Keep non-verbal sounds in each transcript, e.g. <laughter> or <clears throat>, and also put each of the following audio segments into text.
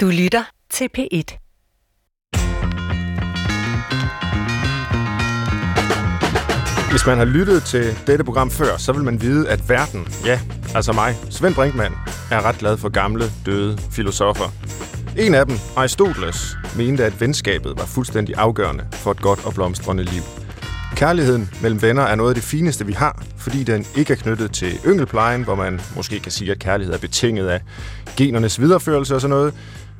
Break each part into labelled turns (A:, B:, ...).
A: Du lytter til P1.
B: Hvis man har lyttet til dette program før, så vil man vide, at verden, ja, altså mig, Svend Brinkmann, er ret glad for gamle, døde filosofer. En af dem, Aristoteles, mente, at venskabet var fuldstændig afgørende for et godt og blomstrende liv. Kærligheden mellem venner er noget af det fineste, vi har, fordi den ikke er knyttet til yngelplejen, hvor man måske kan sige, at kærlighed er betinget af genernes videreførelse og sådan noget,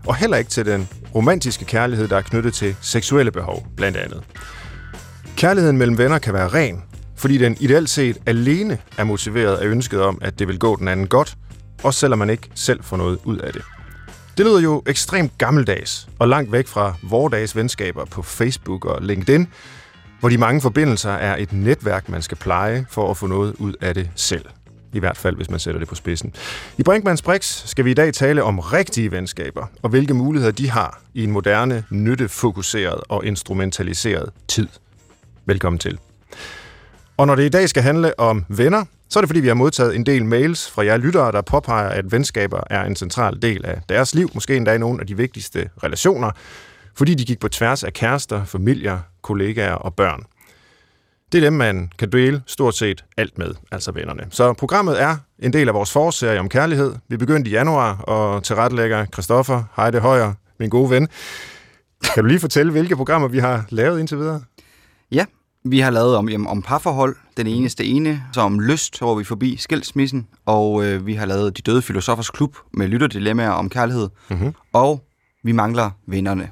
B: og heller ikke til den romantiske kærlighed, der er knyttet til seksuelle behov, blandt andet. Kærligheden mellem venner kan være ren, fordi den ideelt set alene er motiveret af ønsket om, at det vil gå den anden godt, også selvom man ikke selv får noget ud af det. Det lyder jo ekstremt gammeldags og langt væk fra vordags venskaber på Facebook og LinkedIn, hvor de mange forbindelser er et netværk, man skal pleje for at få noget ud af det selv. I hvert fald, hvis man sætter det på spidsen. I Brinkmanns Brix skal vi i dag tale om rigtige venskaber, og hvilke muligheder de har i en moderne, nyttefokuseret og instrumentaliseret tid. Velkommen til. Og når det i dag skal handle om venner, så er det fordi, vi har modtaget en del mails fra jer lyttere, der påpeger, at venskaber er en central del af deres liv, måske endda i nogle af de vigtigste relationer, fordi de gik på tværs af kærester, familier, kollegaer og børn. Det er dem, man kan dele stort set alt med, altså vennerne. Så programmet er en del af vores forserie om kærlighed. Vi begyndte i januar, og til retlægger Christoffer Heide Højer, min gode ven. Kan du lige fortælle, hvilke programmer vi har lavet indtil videre?
C: Ja, vi har lavet om, jamen, om parforhold, den eneste ene, så om lyst, hvor vi forbi skilsmissen, og øh, vi har lavet De Døde Filosofers Klub med lytterdilemmaer om kærlighed,
B: Mm-hmm.
C: og vi mangler vennerne.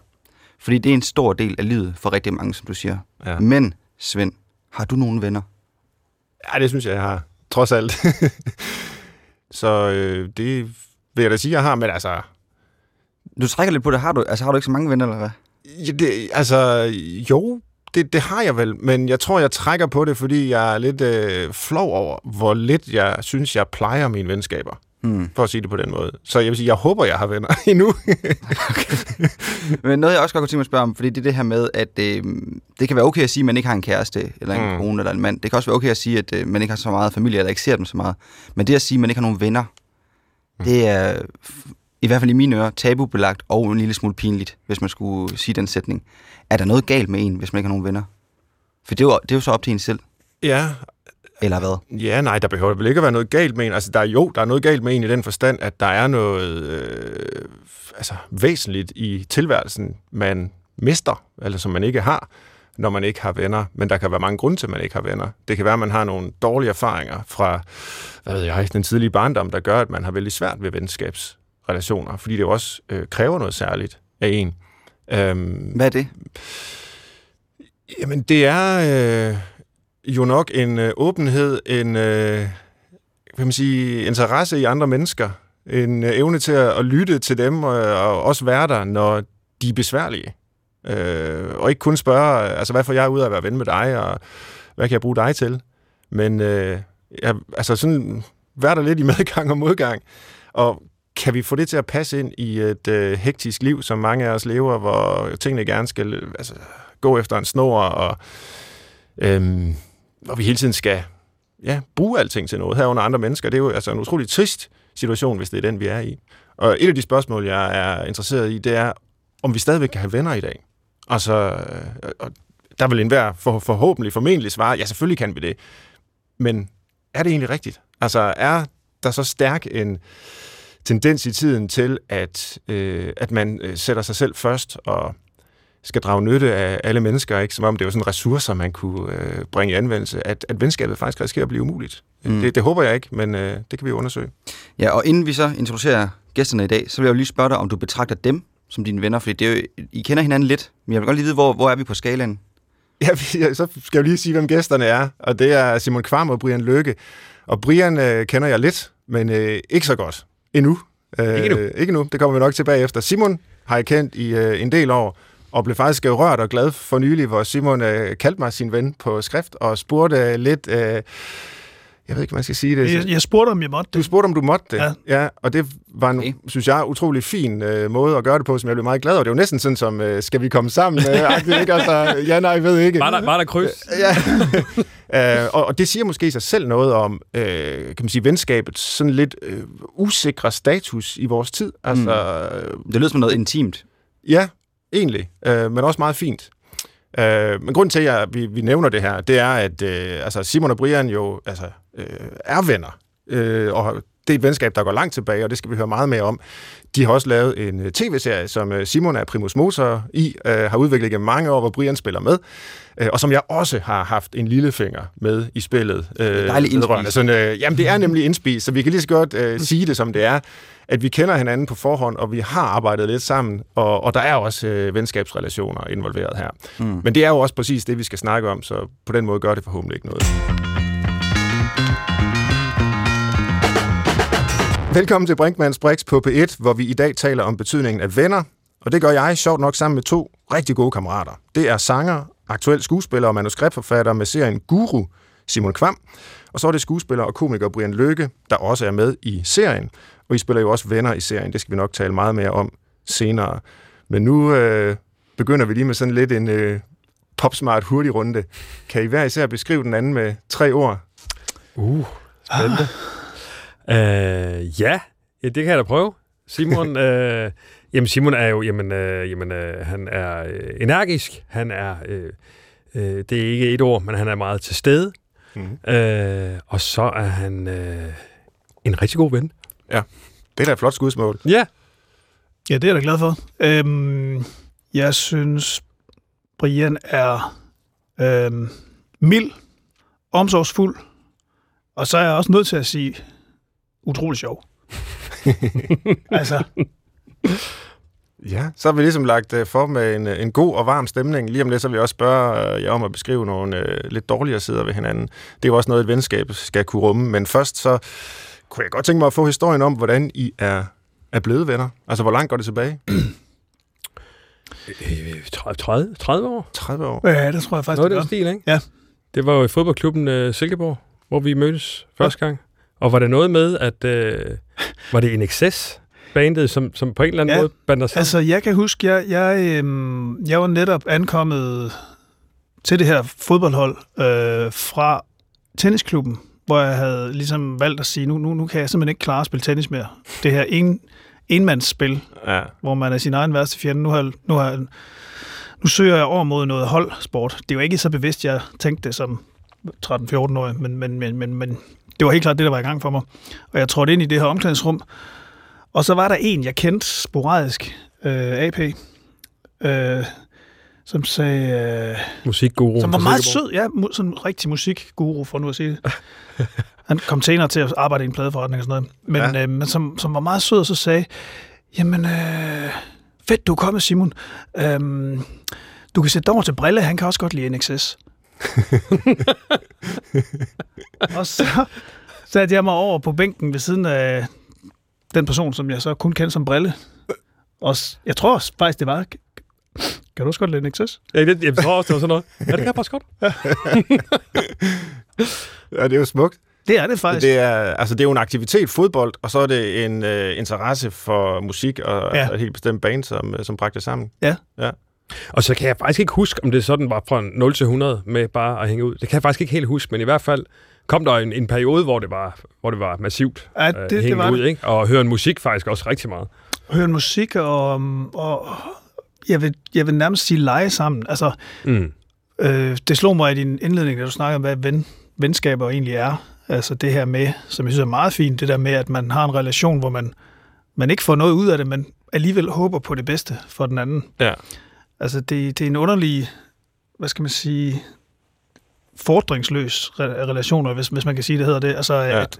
C: Fordi det er en stor del af livet for rigtig mange, som du siger.
B: Ja.
C: Men, Svend, har du nogle venner?
B: ja, det synes jeg, jeg har. Trods alt. <laughs> så øh, det vil jeg da sige, jeg har, men altså...
C: Du trækker lidt på det. Har du, altså, har du ikke så mange venner, eller hvad?
B: Ja, det, altså, jo, det, det har jeg vel, men jeg tror, jeg trækker på det, fordi jeg er lidt øh, flov over, hvor lidt jeg synes, jeg plejer mine venskaber.
C: Hmm.
B: For at sige det på den måde. Så jeg vil sige, jeg håber, jeg har venner <laughs> endnu.
C: Men noget, jeg også godt kunne tænke mig at spørge om, fordi det er det her med, at øh, det kan være okay at sige, at man ikke har en kæreste, eller en
B: Mm.
C: mm. kone, eller en mand. Det kan også være okay at sige, at øh, man ikke har så meget familie, eller ikke ser dem så meget. Men det at sige, at man ikke har nogen venner,
B: Mm.
C: det er i hvert fald i mine ører tabubelagt og en lille smule pinligt, hvis man skulle sige den sætning. Er der noget galt med en, hvis man ikke har nogen venner? For det er jo, det er jo så op til en selv,
B: ja,
C: eller hvad?
B: ja, nej, der behøver vel ikke at være noget galt med en. Altså, der er jo, der er noget galt med en i den forstand, at der er noget øh, altså, væsentligt i tilværelsen, man mister, eller som man ikke har, når man ikke har venner. Men der kan være mange grunde til, at man ikke har venner. Det kan være, at man har nogle dårlige erfaringer fra, hvad ved jeg, den tidlige barndom, der gør, at man har vældig svært ved venskabsrelationer, fordi det jo også øh, kræver noget særligt af en. Øhm,
C: Hvad er det?
B: Jamen, det er øh, jo nok en øh, åbenhed, en øh, kan man sige, interesse i andre mennesker, en øh, evne til at, at lytte til dem, og, og også være der, når de er besværlige. Øh, og ikke kun spørge, øh, altså hvad får jeg ud af at være ven med dig, og hvad kan jeg bruge dig til? Men øh, jeg, altså sådan, vær der lidt i medgang og modgang, og kan vi få det til at passe ind i et øh, hektisk liv, som mange af os lever, hvor tingene gerne skal øh, altså, gå efter en snor, og øhm, hvor vi hele tiden skal ja, bruge alting til noget, herunder andre mennesker. Det er jo altså en utrolig trist situation, hvis det er den, vi er i. Og et af de spørgsmål, jeg er interesseret i, det er, om vi stadigvæk kan have venner i dag. Altså, øh, og der vil enhver for, forhåbentlig formentlig svare, ja, selvfølgelig kan vi det. Men er det egentlig rigtigt? Altså, er der så stærk en tendens i tiden til, at, øh, at man øh, sætter sig selv først og skal drage nytte af alle mennesker, ikke? som om det jo sådan ressourcer, man kunne øh, bringe i anvendelse, at, at venskabet faktisk risikerer at blive umuligt. Mm. Det, det håber jeg ikke, men øh, det kan vi jo undersøge.
C: Ja, og inden vi så introducerer gæsterne i dag, så vil jeg jo lige spørge dig, om du betragter dem som dine venner, fordi det er jo, I kender hinanden lidt, men jeg vil godt lige vide, hvor, hvor er vi på skalaen? <laughs>
B: Ja, så skal jeg lige sige, hvem gæsterne er, og det er Simon Kvam og Brian Lykke. Og Brian øh, kender jeg lidt, men øh, ikke så godt endnu. Øh,
C: Ikke endnu?
B: Ikke nu, det kommer vi nok tilbage efter. Simon har jeg kendt i øh, en del år, og blev faktisk øh, rørt og glad for nylig, hvor Simon øh, kaldte mig sin ven på skrift og spurgte øh, lidt, øh, Jeg ved ikke, hvad man skal sige det.
A: Jeg, jeg spurgte, om jeg måtte
B: Du
A: det.
B: spurgte, om du måtte det.
A: Ja.
B: ja og det var en,
C: Okay.
B: synes jeg, utrolig fin øh, måde at gøre det på, som jeg blev meget glad over. Det er jo næsten sådan som, øh, skal vi komme sammen? Øh, <laughs> agtigt, ikke? Altså, ja, nej, jeg ved ikke.
D: Var der, var der kryds?
B: Ja. <laughs> øh, og, og det siger måske i sig selv noget om, øh, kan man sige, venskabets sådan lidt øh, usikre status i vores tid. Altså, mm.
C: Det lyder som noget intimt.
B: Ja, egentlig, øh, men også meget fint. Øh, men grunden til, at vi, vi nævner det her, det er, at øh, altså Simon og Brian jo altså, øh, er venner. Øh, og det er et venskab, der går langt tilbage, og det skal vi høre meget mere om. De har også lavet en øh, tv-serie, som øh, Simon er primus motor i, øh, har udviklet gennem mange år, hvor Brian spiller med, øh, og som jeg også har haft en lille finger med i spillet. Øh,
C: Dejligt
B: vedrørende.
C: indspist.
B: Sådan, øh, jamen, det er nemlig indspist, så vi kan lige så godt øh, sige det, som det er at vi kender hinanden på forhånd, og vi har arbejdet lidt sammen, og, og der er også øh, venskabsrelationer involveret her. Mm. Men det er jo også præcis det, vi skal snakke om, så på den måde gør det forhåbentlig ikke noget. Velkommen til Brinkmanns Brix på P1, hvor vi i dag taler om betydningen af venner, og det gør jeg sjovt nok sammen med to rigtig gode kammerater. Det er sanger, aktuel skuespiller og manuskriptforfatter med serien Guru, Simon Kvam, og så er det skuespiller og komiker Brian Lykke, der også er med i serien. Og I spiller jo også venner i serien, det skal vi nok tale meget mere om senere. Men nu øh, begynder vi lige med sådan lidt en øh, popsmart hurtig runde. Kan I hver især beskrive den anden med tre ord?
D: Uh, spændende. Uh, ja. ja, det kan jeg da prøve. Simon, <laughs> øh, jamen Simon er jo, jamen, øh, jamen øh, han er øh, energisk, han er, øh, øh, det er ikke et ord, men han er meget til stede,
B: Mhm.
D: øh, og så er han øh, en rigtig god ven.
B: Det er da et flot skudsmål.
D: Ja,
A: Ja, det er jeg da glad for. Øhm, jeg synes, Brian er øhm, mild, omsorgsfuld, og så er jeg også nødt til at sige, utrolig sjov. <laughs> altså,
B: Ja, så har vi ligesom lagt øh, for med en, øh, en god og varm stemning. Lige om lidt, så vil jeg også spørge øh, jer om at beskrive nogle øh, lidt dårligere sider ved hinanden. Det er jo også noget, et venskab skal kunne rumme. Men først så kunne jeg godt tænke mig at få historien om, hvordan I er, er blevet venner. Altså, hvor langt går det tilbage?
D: øh, 30, 30, 30 år.
B: 30 år?
A: ja, det tror jeg faktisk,
D: Noget
A: det
D: af den stil, ikke?
A: Ja.
D: Det var jo i fodboldklubben øh, Silkeborg, hvor vi mødtes første gang. Og var det noget med, at øh, var det en excess bandet, som, som på en eller anden
A: Ja,
D: måde bandt os sammen?
A: Altså, jeg kan huske, jeg, jeg, øhm, jeg var netop ankommet til det her fodboldhold øh, fra tennisklubben, hvor jeg havde ligesom valgt at sige, nu, nu, nu kan jeg simpelthen ikke klare at spille tennis mere. Det her en, enmandsspil,
B: Ja.
A: hvor man er sin egen værste fjende. Nu, har, nu, har, nu søger jeg over mod noget holdsport. Det er jo ikke så bevidst, jeg tænkte det som 13-14-årig, men, men, men, men, men det var helt klart det, der var i gang for mig. Og jeg trådte ind i det her omklædningsrum, og så var der en, jeg kendte sporadisk, øh, AP, øh, som sagde, øh,
D: Musikguru.
A: som var meget sød, ja, mu- sådan en rigtig musikguru, for nu at sige det. <laughs> Han kom senere til at arbejde i en pladeforretning og sådan noget. Men,
B: Ja.
A: øh, men som, som var meget sød, og så sagde, jamen, øh, fedt, du er kommet, Simon. Øhm, du kan sætte dig over til Brille, han kan også godt lide NXS. <laughs> og så satte jeg mig over på bænken ved siden af den person, som jeg så kun kendte som Brille. Og jeg tror også faktisk, det var... Kan du også godt lide NXS?
D: Ja, det, jeg tror også, det var sådan noget. Ja, det kan jeg faktisk godt. <laughs>
B: ja, det er jo smukt.
A: Det er det faktisk.
B: Det er, altså, det er jo en aktivitet, fodbold, og så er det en øh, interesse for musik og
A: Ja.
B: ja. et helt bestemt band, som, øh, som bragte det sammen.
D: Og så kan jeg faktisk ikke huske, om det sådan var fra 0 til 100 med bare at hænge ud. Det kan jeg faktisk ikke helt huske, men i hvert fald kom der en, en periode, hvor det var, hvor det var massivt
A: Ja,
D: øh,
A: det, det
D: hænge
A: var
D: ud, ikke? Og høre en musik faktisk også rigtig meget.
A: høre musik og, og jeg, vil, jeg vil nærmest sige lege sammen. Altså,
D: Mm.
A: øh, det slog mig i din indledning, da du snakkede om, hvad ven, venskaber egentlig er. Altså det her med, som jeg synes er meget fint, det der med, at man har en relation, hvor man, man ikke får noget ud af det, men alligevel håber på det bedste for den anden.
B: Ja.
A: Altså det, det er en underlig, hvad skal man sige, fordringsløs re- relationer, hvis, hvis man kan sige, det hedder det. Altså,
B: Ja.
A: at,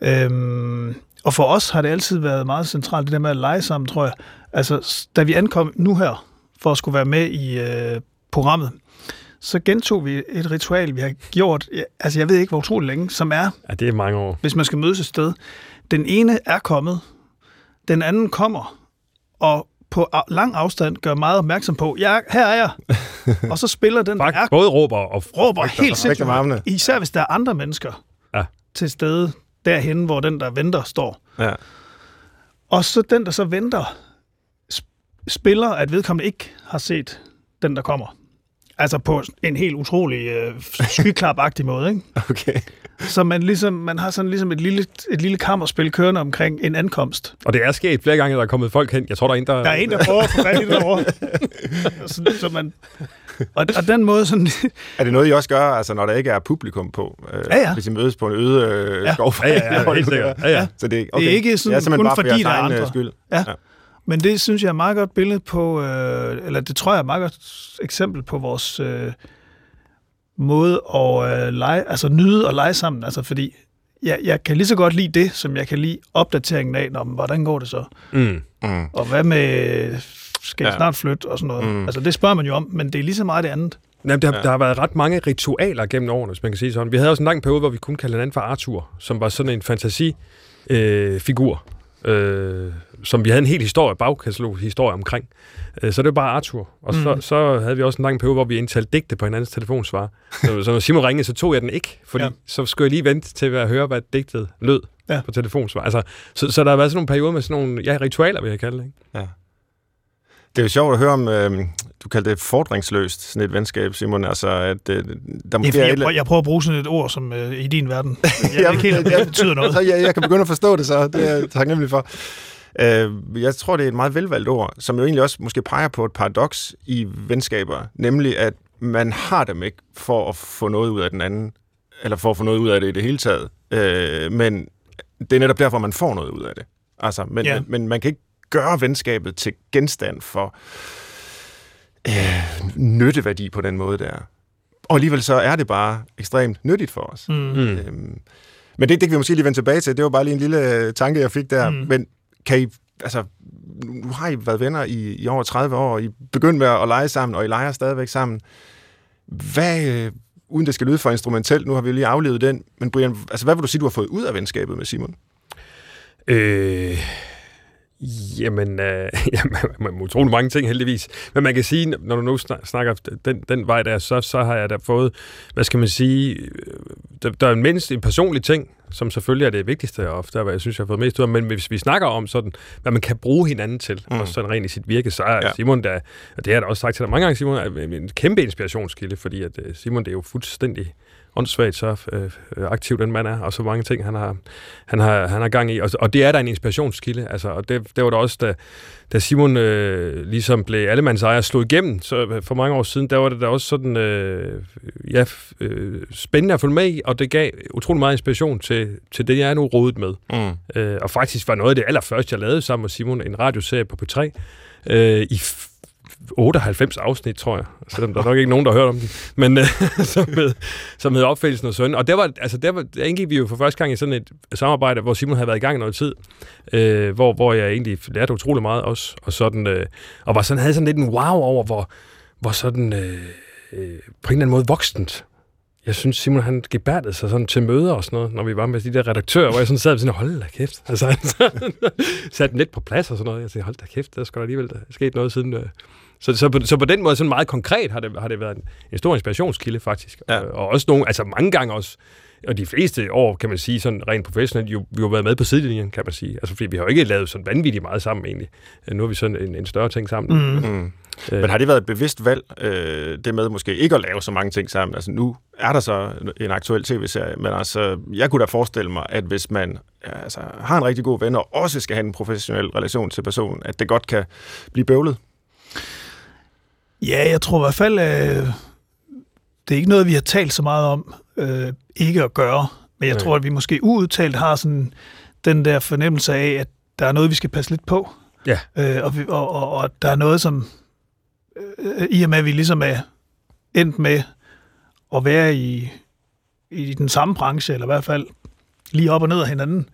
A: øhm, og for os har det altid været meget centralt, det der med at lege sammen, tror jeg. Altså, da vi ankom nu her, for at skulle være med i øh, programmet, så gentog vi et ritual, vi har gjort, altså jeg ved ikke, hvor utroligt længe, som er,
D: Ja, det er mange år.
A: hvis man skal mødes et sted. Den ene er kommet, den anden kommer, og på lang afstand gør meget opmærksom på, ja, her er jeg. <laughs> og så spiller den, der er,
D: både råber og
A: råber
B: Rigtig-
A: helt sindssygt. Især hvis der er andre mennesker.
D: Ja.
A: til stede derhen, hvor den, der venter, står.
B: Ja.
A: Og så den, der så venter, sp- spiller, at vedkommende ikke har set den, der kommer. Altså på en helt utrolig øh, skyklapagtig måde, ikke? <laughs>
B: Okay.
A: Så man, ligesom, man har sådan ligesom et lille, et lille kammerspil kørende omkring en ankomst.
D: Og det er sket flere gange, at der er kommet folk hen. Jeg tror, der er en, der...
A: Der er en, der prøver at få fat i det derovre. <laughs> så, så man, og, og den måde sådan...
B: Er det noget, I også gør, altså, når der ikke er publikum på? Øh,
A: Ja, ja.
B: Hvis I mødes på en øde øh,
A: Ja.
B: skovfri?
D: Ja, ja, ja, helt sikkert. Ja, ja.
B: Så det, er-
A: Det er ikke sådan
B: simpelthen
A: kun
B: bare for
A: fordi, der er
B: egen, øh,
A: andre.
B: skyld.
A: Ja.
B: Ja.
A: Men det synes jeg er et meget godt billede på, øh, eller det tror jeg er et meget godt eksempel på vores øh, måde at øh, lege, altså nyde og lege sammen. Altså fordi jeg, jeg kan lige så godt lide det, som jeg kan lide opdateringen af, når, hvordan går det så?
D: Mm.
B: Mm.
A: Og hvad med, skal jeg
B: Ja.
A: snart flytte og sådan noget?
B: Mm.
A: Altså det spørger man jo om, men det er lige så meget det andet.
D: Jamen, der,
B: Ja.
D: der har været ret mange ritualer gennem årene, hvis man kan sige sådan. Vi havde også en lang periode, hvor vi kun kaldte hinanden for Arthur, som var sådan en fantasifigur, øh, figur, øh, som vi havde en hel historie, bagkatalog historie omkring. Øh, så det var bare Arthur. Og så,
A: Mm.
D: så havde vi også en lang periode, hvor vi indtalte digte på hinandens telefonsvar. Så, så når Simon ringede, så tog jeg den ikke, fordi
A: Ja.
D: ja. så skulle jeg lige vente til at høre, hvad digtet lød
A: Ja.
D: ja. på telefonsvar. Altså, så, så der har været sådan nogle perioder med sådan nogle ja, ritualer, vil jeg kalde det. Ikke?
B: Ja. Det er jo sjovt at høre om, øh, du kaldte det fordringsløst, sådan et venskab, Simon. Altså, at øh, der måske
A: Jeg,
B: er
A: jeg, prøver, jeg prøver at bruge sådan et ord som øh, i din verden. <laughs> Jeg ved
B: Jamen,
A: ikke helt,
B: ja,
A: det betyder noget. <laughs>
B: Så jeg, jeg kan begynde at forstå det så. Det er jeg taknemmelig for. Øh, jeg tror, det er et meget velvalgt ord, som jo egentlig også måske peger på et paradoks i venskaber, nemlig at man har dem ikke for at få noget ud af den anden, eller for at få noget ud af det i det hele taget. Øh, men det er netop derfor, man får noget ud af det. Altså, men,
A: Ja.
B: ja. men, man kan ikke gøre venskabet til genstand for øh, nytteværdi på den måde der. Og alligevel så er det bare ekstremt nyttigt for os.
A: Mm.
D: Mm.
B: Øhm, men det, det kan vi måske lige vende tilbage til. Det var bare lige en lille øh, tanke, jeg fik der.
A: Mm.
B: Men kan I, altså, nu har I været venner i, i over 30 år, og I begyndte med at lege sammen, og I leger stadigvæk sammen. Hvad, øh, uden det skal lyde for instrumentelt, nu har vi jo lige aflevet den, men Brian, altså, hvad vil du sige, du har fået ud af venskabet med Simon?
D: Øh, jamen, øh, <laughs> jamen, man må utrolig mange ting heldigvis. Men man kan sige, når du nu snak- snakker den, den vej der, så, så har jeg da fået, hvad skal man sige, øh, der, der er en mindst en personlig ting, som selvfølgelig er det vigtigste, og ofte er, hvad jeg synes, jeg har fået mest ud af. Men hvis vi snakker om sådan, hvad man kan bruge hinanden til,
B: Mm.
D: og sådan rent i sit virke, så er
B: Ja.
D: ja. Simon, der, og det har jeg da også sagt til dig mange gange, Simon, er en kæmpe inspirationskilde, fordi at øh, Simon, det er jo fuldstændig åndssvagt så øh, aktiv den mand er, og så mange ting, han har, han har, han har gang i. Og, og det er der en inspirationskilde. Altså, og det, det var der også, da, da Simon øh, ligesom blev allemands ejer slog igennem så øh, for mange år siden, der var det da også sådan øh, ja, øh, spændende at følge med i, og det gav utrolig meget inspiration til, til det, jeg er nu rodet med.
B: Mm.
D: Øh, og faktisk var noget af det allerførste, jeg lavede sammen med Simon, en radioserie på P3, øh, i 98 afsnit, tror jeg. Selvom der er nok ikke nogen, der har hørt om det. Men øh, <laughs> som, hed, som hed Opfældelsen og Søn. Og der, var, altså, der, var, der indgik vi jo for første gang i sådan et samarbejde, hvor Simon havde været i gang i noget tid. Øh, hvor, hvor jeg egentlig lærte utrolig meget også. Og, sådan, øh, og var sådan, havde sådan lidt en wow over, hvor, hvor sådan øh, øh, på en eller anden måde voksent jeg synes, Simon han gebærdede sig sådan til møder og sådan noget, når vi var med de der redaktører, hvor jeg sådan sad og sådan, hold da kæft. Altså, <laughs> han satte den lidt på plads og sådan noget. Jeg tænkte, hold da kæft, der skal der alligevel der sket noget siden. øh. Så, så, på, så på den måde, sådan meget konkret, har det, har det været en, en stor inspirationskilde faktisk.
B: Ja.
D: Og også nogle, altså mange gange også, og de fleste år, kan man sige, sådan rent professionelt, jo, vi har jo været med på sidelinjen, kan man sige. Altså, fordi vi har jo ikke lavet sådan vanvittigt meget sammen egentlig. Øh, Nu har vi sådan en, en større ting sammen.
A: Mm.
B: Mm.
D: Øh,
B: Men har det været et bevidst valg, øh, det med måske ikke at lave så mange ting sammen? Altså nu er der så en aktuel tv-serie, men altså, jeg kunne da forestille mig, at hvis man altså, har en rigtig god ven, og også skal have en professionel relation til personen, at det godt kan blive bøvlet.
A: Ja, jeg tror i hvert fald, øh, det er ikke noget, vi har talt så meget om øh, ikke at gøre. Men jeg
B: Nej.
A: tror, at vi måske uudtalt har sådan den der fornemmelse af, at der er noget, vi skal passe lidt på.
D: Ja.
A: Øh, og, vi, og, og, og der er noget, som øh, i og med, at vi ligesom er endt med at være i, i den samme branche, eller i hvert fald lige op og ned af hinanden,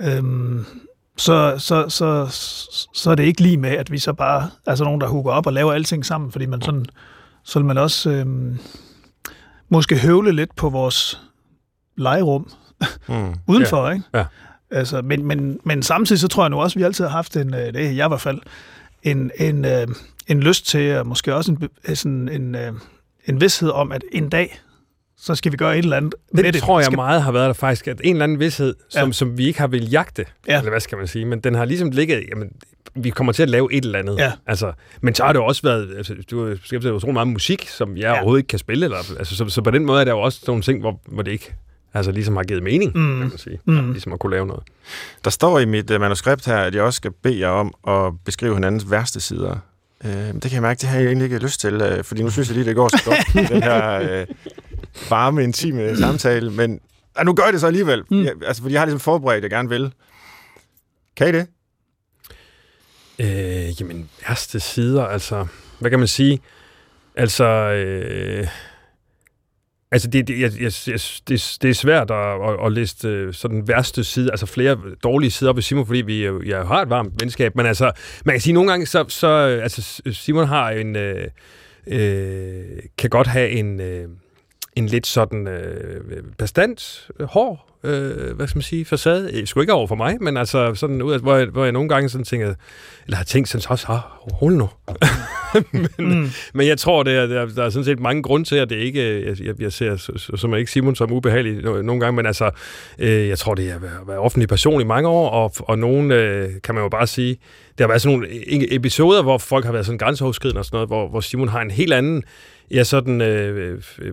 A: øhm, så, så, så, så er det ikke lige med, at vi så bare er sådan nogen, der hugger op og laver alting sammen, fordi man sådan, så vil man også øhm, måske høvle lidt på vores legerum
B: Mm. <laughs>
A: udenfor, ja. ikke?
D: Ja.
A: Altså, men, men, men samtidig så tror jeg nu også, at vi altid har haft en, øh, det er jeg i hvert fald, en, en, øh, en lyst til, og måske også en, sådan en, øh, en vidshed om, at en dag, så skal vi gøre et eller andet med
D: Det
A: det.
D: tror jeg
A: skal,
D: meget har været der faktisk, at en eller anden vidshed, som,
A: Ja.
D: som vi ikke har vil jagte,
A: Ja.
D: eller hvad skal man sige, men den har ligesom ligget, jamen, vi kommer til at lave et eller andet.
A: Ja.
D: Altså, men så har det jo også været, altså, du har beskæftiget dig utrolig meget musik, som jeg
A: Ja.
D: ja. overhovedet ikke kan spille, eller, altså, så, så, på den måde er der jo også nogle ting, hvor, hvor det ikke altså, ligesom har givet mening, mm. kan man sige,
A: Mm.
D: ligesom at kunne lave noget.
B: Der står i mit uh, manuskript her, at jeg også skal bede jer om at beskrive hinandens værste sider. Uh, det kan jeg mærke, det har jeg egentlig ikke lyst til, uh, fordi nu synes jeg lige, det går så godt, <laughs> den her uh, varme, intime <clears throat> samtale. Men uh, nu gør jeg det så alligevel,
A: Mm.
B: jeg, altså, fordi jeg har ligesom forberedt, jeg gerne vil. Kan I det?
D: Øh, jamen, værste sider, altså, hvad kan man sige? Altså, øh, altså det, det, jeg, jeg, jeg, det, det er svært at, at, at liste øh, sådan værste side, altså flere dårlige sider op ved Simon, fordi vi jo, jeg har et varmt venskab, men altså, man kan sige, nogle gange, så, så øh, altså, Simon har en, øh, øh, kan godt have en, øh, en lidt sådan øh, bestandt, øh, hård, øh, hvad skal man sige, facade. Øh, Sgu ikke over for mig, men altså sådan ud af, hvor jeg, hvor jeg nogle gange sådan tænker, eller har tænkt sådan også, ah, hold nu. <laughs> men,
A: Mm.
D: men jeg tror, det er, der, der er sådan set mange grunde til, at det ikke, jeg, jeg, jeg ser så- så- som ikke Simon som ubehagelig no- nogle gange, men altså, øh, jeg tror, det er at være, være offentlig person i mange år, og, og nogen, øh, kan man jo bare sige, der har været sådan nogle episoder, hvor folk har været sådan grænseoverskridende og sådan noget, hvor, hvor Simon har en helt anden, ja, sådan, øh, øh,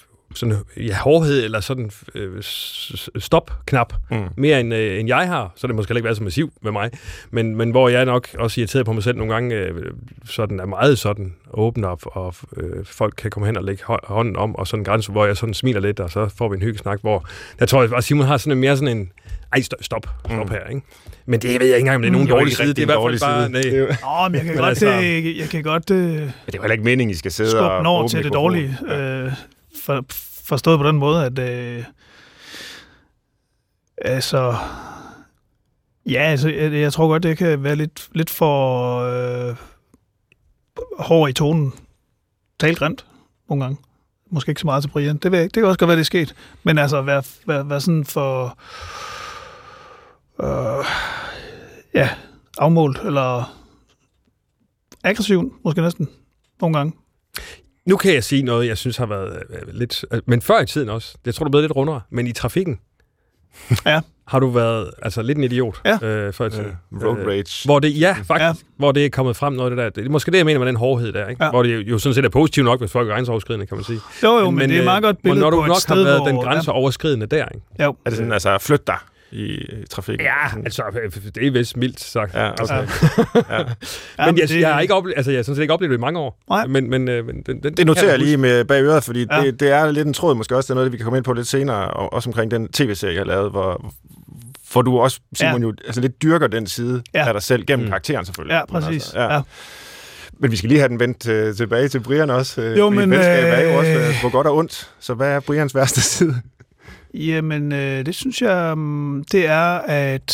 D: sådan ja, hårdhed eller sådan øh, stop-knap
B: Mm.
D: mere end, øh, end jeg har, så det måske heller ikke været så massiv med mig, men, men hvor jeg nok også irriteret på mig selv nogle gange, øh, sådan er meget sådan åben op, og øh, folk kan komme hen og lægge hå- hånden om, og sådan en grænse, hvor jeg sådan smiler lidt, og så får vi en hyggesnak, hvor jeg tror, at Simon har sådan en mere sådan en, ej, stop, stop, stop
B: Mm.
D: her, ikke? Men det ved jeg ikke engang, om det er nogen
B: er jo
D: dårlig side. Det er i hvert fald bare... Nej.
A: Åh, men jeg kan
D: Men
A: godt,
D: altså-
A: øh, jeg kan godt øh,
B: Men det er jo heller ikke meningen, I skal sidde
A: skubbe
B: og
A: den over til det dårlige. Øh, for, forstået på den måde, at øh, altså ja, altså, jeg, jeg tror godt, det kan være lidt, lidt for øh, hård i tonen. Talt grimt nogle gange. Måske ikke så meget til Brian. Det, ved jeg ikke. det kan også godt være, det er sket. Men altså, være, være, være sådan for øh, ja, afmålt, eller aggressiv, måske næsten, nogle gange.
D: Nu kan jeg sige noget, jeg synes har været øh, lidt... Øh, men før i tiden også. Jeg tror, du er blevet lidt rundere. Men i trafikken
A: Ja.
D: har du været altså, lidt en idiot
A: Ja.
D: øh, før i tiden.
B: Øh, road rage.
D: Hvor det, ja, faktisk,
A: Ja.
D: hvor det er kommet frem noget af det der. Det er måske det, jeg mener med den hårdhed der, ikke?
A: Ja.
D: Hvor det jo sådan set er positivt nok, hvis folk er grænseoverskridende, kan man sige.
A: Jo, jo, men, men det er et
D: øh,
A: meget godt
D: hvor
A: billede
D: Når du
A: på et
D: nok
A: sted,
D: har været
A: hvor...
D: den grænseoverskridende der, ikke?
A: Ja, jo.
B: Er det sådan, altså, flyt dig i, trafikken?
D: Ja, altså, det er vist mildt sagt.
B: Ja, okay.
A: Ja.
B: ja. <laughs>
A: Ja,
D: men jeg, jeg, har ikke oplevet, altså, jeg har sådan set ikke oplevet det i mange år.
A: Nej.
D: Men, men, øh, men den, den,
B: Det noterer jeg lige med bag øret, fordi
A: Ja.
B: det, det er lidt en tråd, måske også, det er noget, vi kan komme ind på lidt senere, og også omkring den tv-serie, jeg har lavet, hvor, hvor du også, Simon,
A: Ja.
B: jo altså lidt dyrker den side
A: Ja.
B: af dig selv, gennem
D: Mm.
B: karakteren selvfølgelig.
A: Ja,
B: Men
A: præcis.
B: Altså, ja.
A: Ja.
B: Men vi skal lige have den vendt til, tilbage til Brian også. øh,
A: Jo, men,
B: venskab er jo også
A: øh,
B: øh, på godt og ondt. Så hvad er Brians værste side?
A: Jamen, øh, det synes jeg, um, det er, at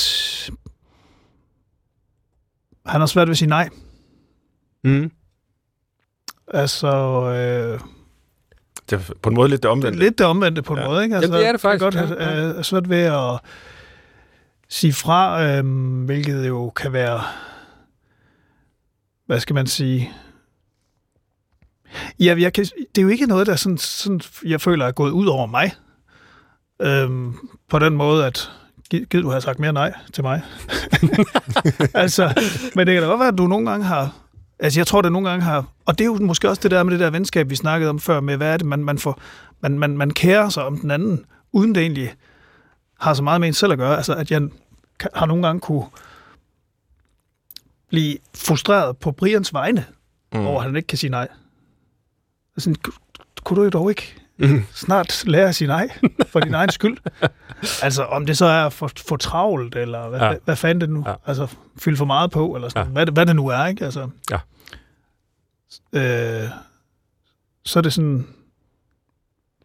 A: han har svært ved at sige nej.
D: Mm.
A: Altså, øh,
B: Det er på en måde lidt det omvendte.
A: lidt det omvendte på en
B: Ja.
A: måde, ikke? Altså,
D: Jamen, det er det faktisk,
A: Godt
D: ja, ja.
A: have svært ved at sige fra, øh, hvilket jo kan være, hvad skal man sige, Ja, jeg kan, det er jo ikke noget, der sådan, sådan, jeg føler er gået ud over mig. Øhm, på den måde, at gid, du have sagt mere nej til mig. <laughs> altså, men det kan da godt være, at du nogle gange har... Altså, jeg tror, det nogle gange har... Og det er jo måske også det der med det der venskab, vi snakkede om før, med hvad er det, man, man får... Man, man, man kærer sig om den anden, uden det egentlig har så meget med en selv at gøre. Altså, at jeg har nogle gange kunne blive frustreret på Brians vegne, mm. over at han ikke kan sige nej. "Ku- kunne du dog ikke
D: Mm. <laughs>
A: snart lære at sige nej for din egen skyld? Altså, om det så er for, for travlt, eller hvad, ja. Hvad, hvad fanden det nu? Ja. Altså, fylde for meget på, eller sådan, ja. Hvad, det- hvad det nu er, ikke? Altså,
D: Ja.
A: øh, så er det sådan...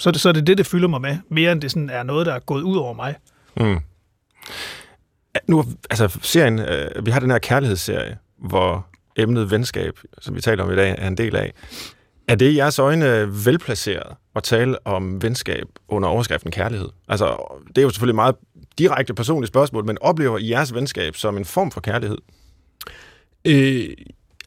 A: Så er det, så er det det, det fylder mig med, mere end det sådan er noget, der er gået ud over mig.
B: Mm. Nu, altså, serien, øh, vi har den her kærlighedsserie, hvor emnet venskab, som vi taler om i dag, er en del af. Er det i jeres øjne velplaceret at tale om venskab under overskriften kærlighed? Altså, det er jo selvfølgelig meget direkte personligt spørgsmål, men oplever I jeres venskab som en form for kærlighed?
D: Øh,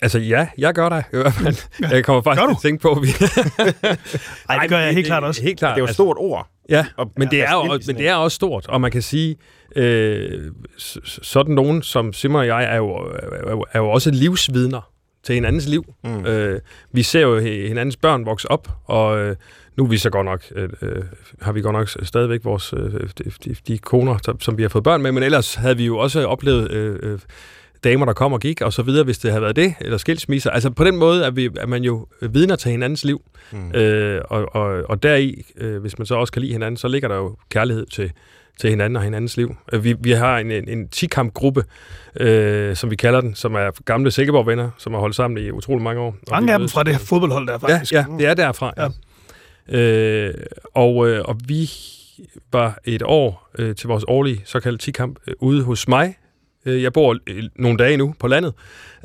D: altså ja, jeg gør det. i hvert fald. <laughs> Jeg kommer faktisk til at tænke på, at vi... <laughs>
A: Ej, det gør jeg helt klart også.
D: Helt klart.
B: Det er jo et stort ord.
D: Ja,
B: Og-
D: men, det er jo,
B: altså,
D: men det er også stort, og man kan sige, øh, sådan nogen som Simon og jeg er jo, er jo, er jo også livsvidner til hinandens liv.
B: Mm.
D: Øh, vi ser jo hi- hinandens børn vokse op, og øh, nu er vi så godt nok, øh, øh, har vi godt nok stadigvæk vores, øh, de, de, koner, som- vi har fået børn med, men ellers havde vi jo også oplevet øh, øh, damer, der kom og gik, og så videre, hvis det havde været det, eller skilsmisser. Altså på den måde er, vi, er man jo vidner til hinandens liv.
B: Mm.
D: Øh, og, og, og deri, øh, hvis man så også kan lide hinanden, så ligger der jo kærlighed til, til hinanden og hinandens liv. Øh, Vi, vi har en, en, en 10-kamp-gruppe, øh, som vi kalder den, som er gamle Sikkeborg-venner, som har holdt sammen i utrolig mange år.
A: Mange af dem fra det her fodboldhold der, faktisk.
D: Ja, ja, det er derfra. Ja. Øh, og, øh, og vi var et år øh, til vores årlige såkaldte 10-kamp øh, ude hos mig. Øh, jeg bor øh, nogle dage nu på landet.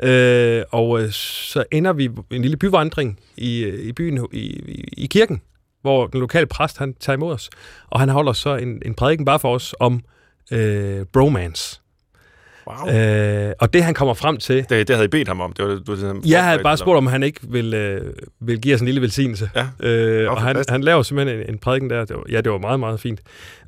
D: Øh, og øh, så ender vi en lille byvandring i, i byen i, i, i kirken, hvor den lokale præst han tager imod os. Og han holder så en, en prædiken bare for os om øh, bromance.
B: Wow.
D: Øh, og det han kommer frem til,
B: Det, det havde I bedt ham om. Det var, det var det,
D: jeg havde bare spurgt, om han ikke vil, øh, vil give os en lille velsignelse.
B: Ja.
D: Øh, og han, han laver simpelthen en, en prædiken der. Det var, ja, det var meget, meget fint.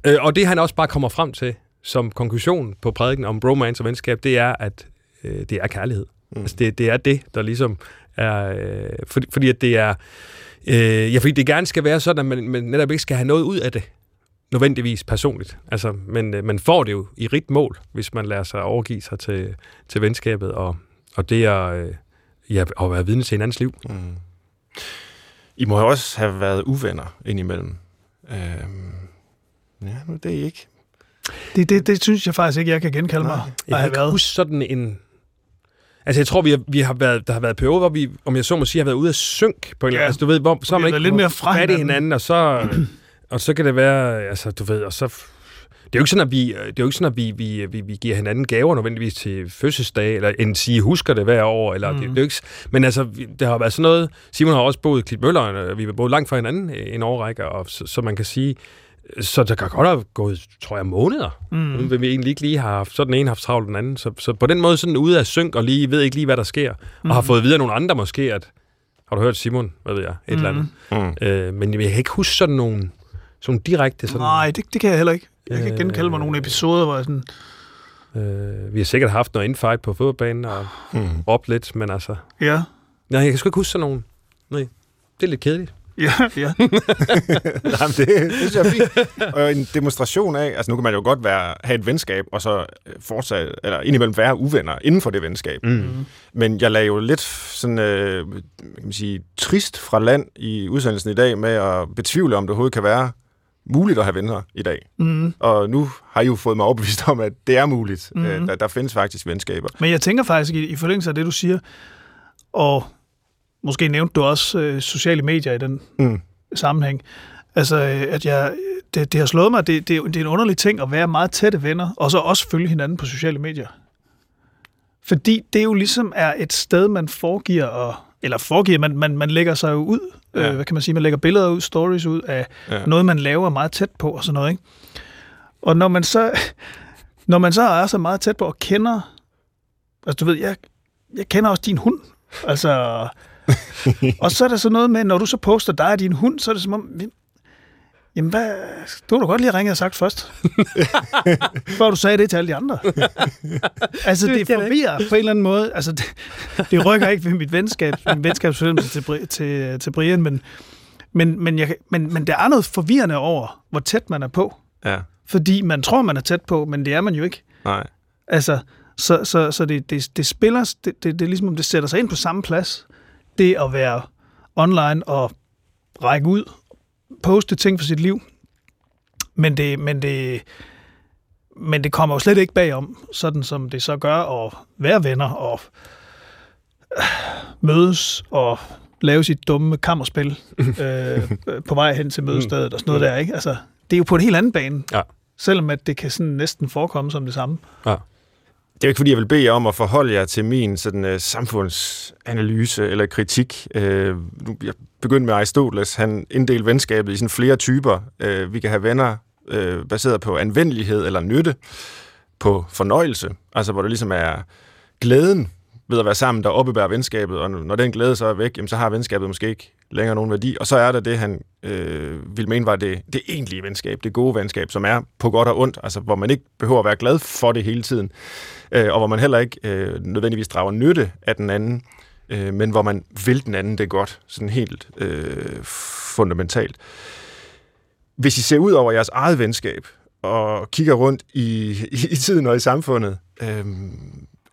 D: Øh, og det han også bare kommer frem til som konklusion på prædiken om bromance og venskab, det er, at øh, det er kærlighed. Mm. Altså det, det er det, der ligesom er... Øh, fordi, fordi at det er... Øh, ja, fordi det gerne skal være sådan, at man, man netop ikke skal have noget ud af det nødvendigvis personligt. Altså, men øh, man får det jo i rigt mål, hvis man lader sig overgive sig til, til venskabet, og, og det er øh, ja, at være vidne til hinandens liv.
B: Mm. I må jo også have været uvenner indimellem. Øhm, ja, nu er det I ikke.
A: Det, det, det synes jeg faktisk ikke, jeg kan genkalde mig
D: Jeg
A: at
D: kan
A: have
D: ikke
A: været.
D: huske sådan en... Altså, jeg tror, vi har, vi har været, der har været perioder, hvor vi, om jeg så må sige, har været ude af synk på en
A: Ja.
D: Altså, du ved, hvor, så har man ikke
A: lidt mere fra hinanden.
D: hinanden, og så, og så kan det være, altså, du ved, og så... Det er jo ikke sådan, at vi, det er jo ikke sådan, at vi, vi, vi, vi giver hinanden gaver nødvendigvis til fødselsdag, eller end sige, husker det hver år, eller mm. det, det, er jo ikke, men altså, det har været sådan noget, Simon har også boet i Klitmøller, og vi har boet langt fra hinanden en årrække, og så, så man kan sige, så der kan godt have gået, tror jeg, måneder, mm. vil vi egentlig ikke lige have haft, så den ene haft travlt den anden, så, så på den måde sådan ude af synk, og lige ved ikke lige, hvad der sker, mm. og har fået videre nogle andre måske, at, har du hørt Simon, hvad ved jeg, et mm. eller andet,
B: Mm.
D: øh, men jeg kan ikke huske sådan nogle, sådan direkte sådan,
A: Nej, det, det kan jeg heller ikke. Jeg kan ikke
D: Øh,
A: genkalde mig nogle episoder, hvor jeg sådan...
D: øh, vi har sikkert haft noget infight på fodboldbanen, og
B: Mm.
D: råbt lidt, men altså,
A: Ja,
D: nej, jeg kan sgu ikke huske sådan nogen, nej, det er lidt kedeligt.
A: Ja, ja. <laughs>
B: Jamen, det, det synes jeg er fint. Og en demonstration af, altså nu kan man jo godt være, have et venskab, og så øh, fortsat, eller indimellem være uvenner inden for det venskab.
D: Mm.
B: Men jeg lagde jo lidt sådan, øh, kan man sige, trist fra land i udsendelsen i dag med at betvivle, om det overhovedet kan være muligt at have venner i dag.
A: Mm.
B: Og nu har I jo fået mig overbevist om, at det er muligt.
A: Mhm.
B: Mm-hmm. Der, der findes faktisk venskaber.
A: Men jeg tænker faktisk, i, i forlængelse af det, du siger, og måske nævnte du også øh, sociale medier i den
B: Mm.
A: sammenhæng, altså, øh, at jeg, det, det har slået mig, det, det, det er en underlig ting at være meget tætte venner, og så også følge hinanden på sociale medier. Fordi det jo ligesom er et sted, man foregiver, og, eller foregiver, man, man, man lægger sig jo ud, ja.
B: Ja.
A: øh, hvad kan man sige, man lægger billeder ud, stories ud af
B: ja.
A: noget, man laver meget tæt på og sådan noget, ikke? Og når man så, <laughs> når man så er så meget tæt på og kender, altså du ved, jeg, jeg kender også din hund, altså, <laughs> og så er der så noget med, når du så poster dig og din hund, så er det som om, jamen hvad, du kunne da godt lige ringe og sagt først, <laughs> før du sagde det til alle de andre. <laughs> altså det forvirrer på en eller anden måde, altså det, det rykker ikke ved mit venskab, min venskabsfornemmelse til, til, til Brian, men, men, men, jeg, men, men der er noget forvirrende over, hvor tæt man er på,
B: Ja,
A: fordi man tror, man er tæt på, men det er man jo ikke.
B: nej.
A: Altså, så, så, så det, det, det spiller, det, det, det er ligesom, om det sætter sig ind på samme plads. Det at være online og række ud, poste ting for sit liv. Men det, men det, men det kommer jo slet ikke bagom, sådan som det så gør at være venner og øh, mødes og lave sit dumme kammerspil <laughs> øh, på vej hen til mødestedet og sådan noget der, ikke? Altså, det er jo på en helt anden bane,
D: Ja.
A: selvom at det kan sådan næsten forekomme som det samme.
D: Ja.
B: Det er jo ikke, fordi jeg vil bede jer om at forholde jer til min sådan, øh, samfundsanalyse eller kritik. Øh, nu, jeg begyndte med Aristoteles. Han inddelte venskabet i sådan flere typer. Øh, vi kan have venner øh, baseret på anvendelighed eller nytte, på fornøjelse, altså hvor det ligesom er glæden ved at være sammen, der oppebærer venskabet, og når den glæde så er væk, jamen, så har venskabet måske ikke længere nogen værdi. Og så er der det, han øh, vil mene var det, det egentlige venskab, det gode venskab, som er på godt og ondt, altså hvor man ikke behøver at være glad for det hele tiden, øh, og hvor man heller ikke øh, nødvendigvis drager nytte af den anden, øh, men hvor man vil den anden det godt, sådan helt øh, fundamentalt. Hvis I ser ud over jeres eget venskab, og kigger rundt i, i, i tiden og i samfundet, øh,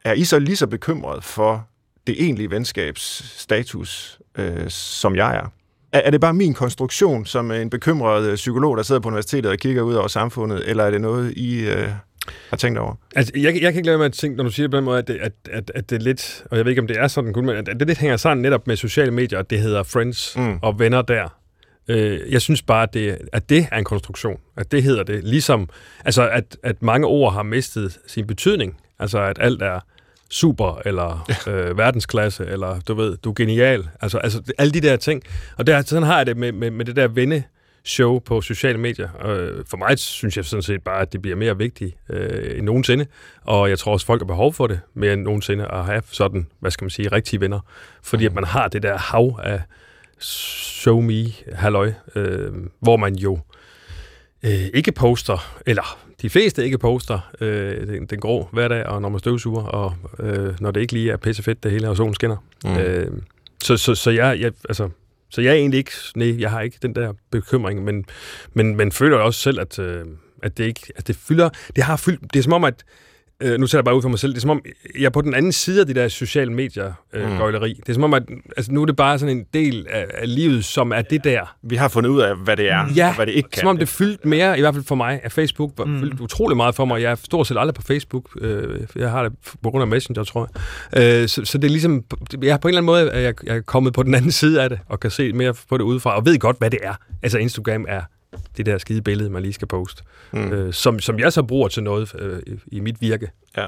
B: er I så lige så bekymret for det egentlige venskabs status, øh, som jeg er? er? Er det bare min konstruktion som en bekymret øh, psykolog, der sidder på universitetet og kigger ud over samfundet, eller er det noget, I øh, har tænkt over?
D: Altså, jeg, jeg kan ikke lade med at tænke, når du siger det på den måde, at det, at, at, at det er lidt, og jeg ved ikke, om det er sådan kun, men at det lidt hænger sammen netop med sociale medier, at det hedder friends mm. og venner der. Øh, jeg synes bare, at det, at det er en konstruktion. At det hedder det. Ligesom, altså, at, at mange ord har mistet sin betydning. Altså, at alt er super, eller øh, verdensklasse, eller du ved, du er genial. Altså, altså alle de der ting. Og der, sådan har jeg det med, med, med det der venne show på sociale medier. Øh, for mig synes jeg sådan set bare, at det bliver mere vigtigt øh, end nogensinde, og jeg tror også, folk har behov for det mere end nogensinde at have sådan, hvad skal man sige, rigtige venner. Fordi at man har det der hav af show me halløj, øh, hvor man jo øh, ikke poster, eller de fleste ikke poster øh, den, den grå hverdag, og når man støvsuger, og øh, når det ikke lige er pissefedt det hele, og solen skinner. Mm. Øh, så, så, så jeg, jeg, altså, så jeg er egentlig ikke, nej, jeg har ikke den der bekymring, men, men, men føler også selv, at, øh, at det ikke, at det fylder, det har fyldt, det er som om, at øh, nu ser jeg bare ud for mig selv, det er som om, jeg er på den anden side af de der sociale medier øh, mm. gøjleri. Det er som om, at altså, nu er det bare sådan en del af, af livet, som er det der.
B: Vi har fundet ud af, hvad det er,
D: ja,
B: og hvad det ikke kan.
D: som om det fyldte mere, i hvert fald for mig, at Facebook var mm. fyldt utrolig meget for mig. Jeg er stort set aldrig på Facebook. Øh, jeg har det på grund af Messenger, tror jeg. Øh, så, så det er ligesom, jeg er på en eller anden måde, at jeg, jeg er kommet på den anden side af det, og kan se mere på det udefra, og ved godt, hvad det er. Altså Instagram er det der skide billede, man lige skal poste, mm. øh, som, som jeg så bruger til noget øh, i, i mit virke.
B: Ja.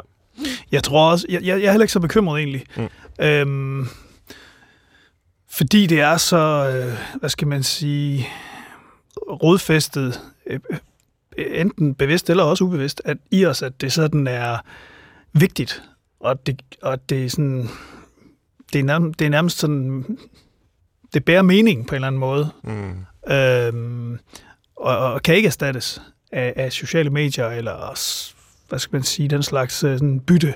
A: Jeg tror også, jeg, jeg er heller ikke så bekymret egentlig. Mm. Øhm, fordi det er så, øh, hvad skal man sige, rodfæstet, øh, enten bevidst eller også ubevidst, at i os, at det sådan er vigtigt, og det, og det er sådan, det er, nærmest, det er nærmest sådan, det bærer mening på en eller anden måde. Mm. Øhm, og, og kan ikke erstattes af, af sociale medier eller hvad skal man sige, den slags øh, sådan bytte,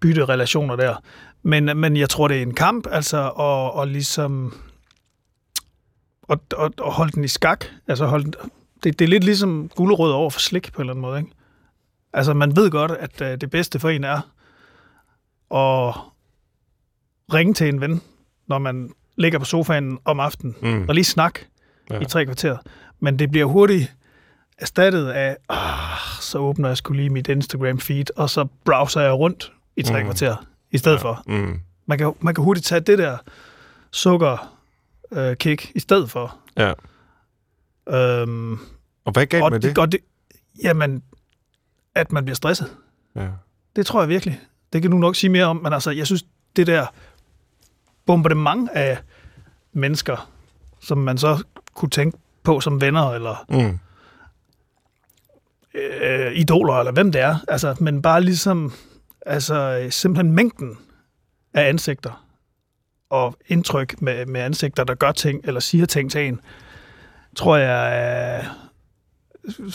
A: bytte relationer der. Men, men jeg tror, det er en kamp, altså, og, og ligesom og, og, og holde den i skak. Altså holde, det, det er lidt ligesom gulerod over for slik på en eller anden måde. Ikke? Altså man ved godt, at uh, det bedste for en er at ringe til en ven, når man ligger på sofaen om aftenen, mm. og lige snak ja. i tre kvarter. Men det bliver hurtigt erstattet af, ah, så åbner jeg skulle lige mit Instagram-feed, og så browser jeg rundt i tre mm. kvarter i stedet ja. for. Mm. Man, kan, man kan hurtigt tage det der sukker øh, kick i stedet for.
B: Ja. Øhm, og hvad galt med det?
A: det? det? Jamen, at man bliver stresset. Ja. Det tror jeg virkelig. Det kan du nok sige mere om, men altså, jeg synes, det der bombardement af mennesker, som man så kunne tænke på som venner, eller mm. øh, idoler, eller hvem det er. Altså, men bare ligesom, altså simpelthen mængden af ansigter og indtryk med, med ansigter, der gør ting, eller siger ting til en, tror jeg øh,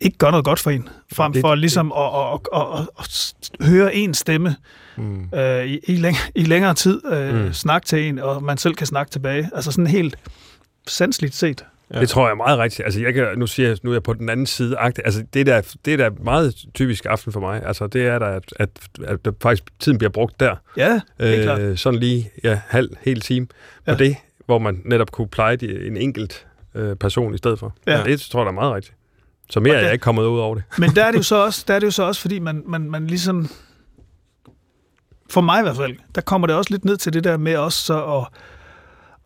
A: ikke gør noget godt for en, frem for det, ligesom det. At, at, at, at, at høre en stemme mm. øh, i, i, læng, i længere tid, øh, mm. snakke til en, og man selv kan snakke tilbage. Altså sådan helt sandsligt set.
D: Ja. Det tror jeg er meget rigtigt. Altså, jeg kan, nu siger jeg, nu er jeg på den anden side. Altså, det der, det er der meget typisk aften for mig. Altså, det er der, at, at, at, at faktisk tiden bliver brugt der.
A: Ja, øh, klart.
D: Sådan lige ja, halv, hel time på ja. det, hvor man netop kunne pleje de, en enkelt øh, person i stedet for. Ja. Det tror jeg, der er meget rigtigt. Så mere er jeg ikke kommet ud over det.
A: Men der er det jo <laughs> så også, der er det jo så også fordi man, man, man ligesom... For mig i hvert fald, der kommer det også lidt ned til det der med også så at,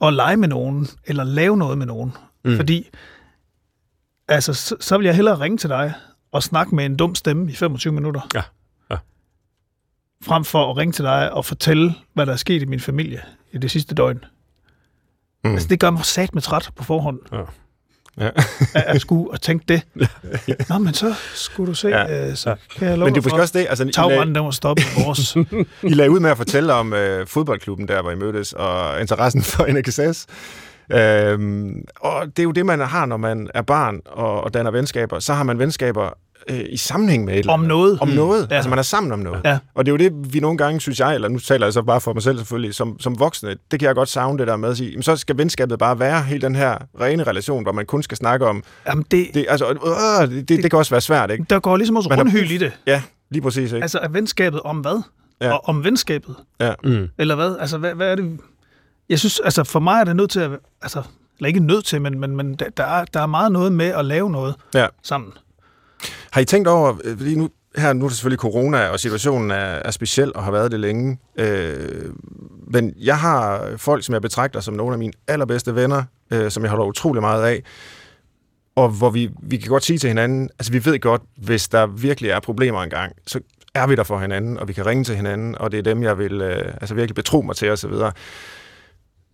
A: at lege med nogen, eller lave noget med nogen. Mm. Fordi, altså, så, så vil jeg hellere ringe til dig og snakke med en dum stemme i 25 minutter.
D: Ja. ja.
A: Frem for at ringe til dig og fortælle, hvad der er sket i min familie i det sidste døgn. Mm. Altså, det gør mig sat med træt på forhånd. Ja. ja. <laughs> at, at skulle at tænke det. Nå, men så skulle du se,
B: Ja.
A: ja. så kan jeg love
B: Men det er også det, altså,
A: tagbranden, den var stoppet i vores. <laughs>
B: I lagde ud med at fortælle om øh, fodboldklubben der, hvor I mødtes, og interessen for NKSS. Øhm, og det er jo det, man har, når man er barn og, og danner venskaber. Så har man venskaber øh, i sammenhæng med et eller
A: Om noget.
B: Om noget.
A: Ja.
B: Altså, man er sammen om noget.
A: Ja.
B: Og det er jo det, vi nogle gange, synes jeg, eller nu taler jeg så bare for mig selv selvfølgelig, som, som voksne, det kan jeg godt savne det der med at sige, jamen, så skal venskabet bare være helt den her rene relation, hvor man kun skal snakke om,
A: Jamen, det,
B: det, altså, øh, det, det, det kan også være svært, ikke?
A: der går ligesom også rundhyl i det.
B: Ja, lige præcis, ikke?
A: Altså, er venskabet om hvad?
B: Ja.
A: Og om venskabet?
B: Ja.
D: Mm.
A: Eller hvad? Altså, hvad, hvad er det? Jeg synes, altså, for mig er det nødt til at... Altså, eller ikke nødt til, men, men, men der, er, der er meget noget med at lave noget
B: Ja.
A: sammen.
B: Har I tænkt over, øh, fordi nu, her nu er det selvfølgelig corona, og situationen er, er speciel og har været det længe, øh, men jeg har folk, som jeg betragter som nogle af mine allerbedste venner, øh, som jeg holder utrolig meget af, og hvor vi, vi kan godt sige til hinanden, altså vi ved godt, hvis der virkelig er problemer engang, så er vi der for hinanden, og vi kan ringe til hinanden, og det er dem, jeg vil øh, altså virkelig betro mig til osv.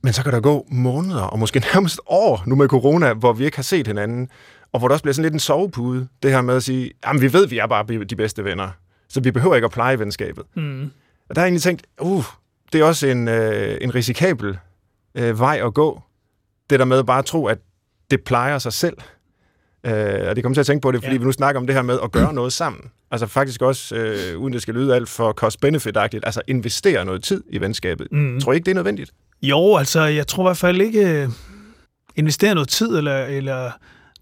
B: Men så kan der gå måneder, og måske <laughs> nærmest år nu med corona, hvor vi ikke har set hinanden, og hvor der også bliver sådan lidt en sovepude, det her med at sige, jamen vi ved, vi er bare de bedste venner, så vi behøver ikke at pleje venskabet.
A: Mm.
B: Og der har jeg egentlig tænkt, uh, det er også en, øh, en risikabel øh, vej at gå. Det der med bare at tro, at det plejer sig selv. Øh, og det kommer til at tænke på det, fordi ja. Vi nu snakker om det her med at gøre noget sammen. Altså faktisk også, øh, uden det skal lyde alt for cost-benefit-agtigt, altså investere noget tid i venskabet.
A: Mm.
B: Tror I ikke, det er nødvendigt?
A: Jo, altså, jeg tror i hvert fald ikke øh, investere noget tid eller, eller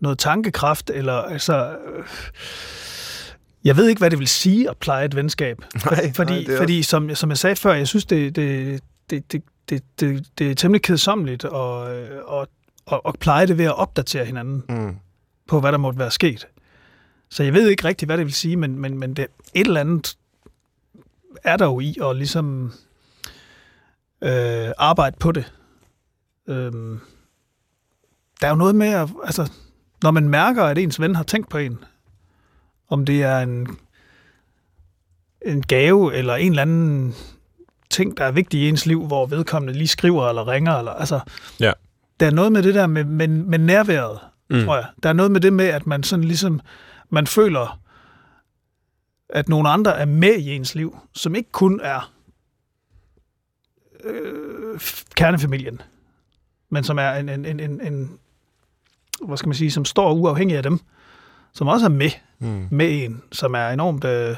A: noget tankekraft, eller altså... Øh, jeg ved ikke, hvad det vil sige at pleje et venskab. <laughs>
B: Nej,
A: fordi,
B: nej, det er
A: fordi som, som jeg sagde før, jeg synes, det, det, det, det, det, det, det er temmelig kedsommeligt at, øh, at, at, at pleje det ved at opdatere hinanden
B: Mm.
A: på, hvad der måtte være sket. Så jeg ved ikke rigtigt, hvad det vil sige, men, men, men det, et eller andet er der jo i at ligesom øh, arbejde på det. Øhm, der er jo noget med, at, altså, når man mærker, at ens ven har tænkt på en, om det er en, en gave eller en eller anden ting, der er vigtig i ens liv, hvor vedkommende lige skriver eller ringer, eller, altså,
B: Ja.
A: der er noget med det der med, med, med nærværet,
D: mm.
A: tror jeg. Der er noget med det med, at man sådan ligesom, man føler, at nogle andre er med i ens liv, som ikke kun er øh, kernefamilien, men som er en, en, en, en, en, hvad skal man sige, som står uafhængig af dem, som også er med,
B: Mm.
A: med en, som er enormt øh,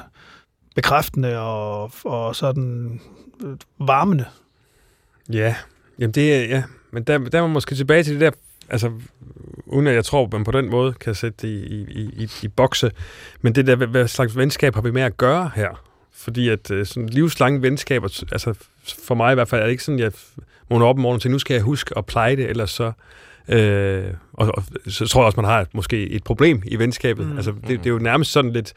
A: bekræftende og, og sådan øh, varmende.
D: Ja, jamen det er, ja. Men der, der var måske tilbage til det der, altså, uden at jeg tror, man på den måde kan sætte det i, i, i, i bokse, men det der, hvad slags venskab har vi med at gøre her? Fordi at øh, sådan livslange venskaber, altså for mig i hvert fald, er det ikke sådan, at jeg vågner op om morgenen og tænker, nu skal jeg huske at pleje det, ellers så, øh, og, og, så tror jeg også, man har et, måske et problem i venskabet. Mm.
A: Mm.
D: Altså, det, det er jo nærmest sådan lidt,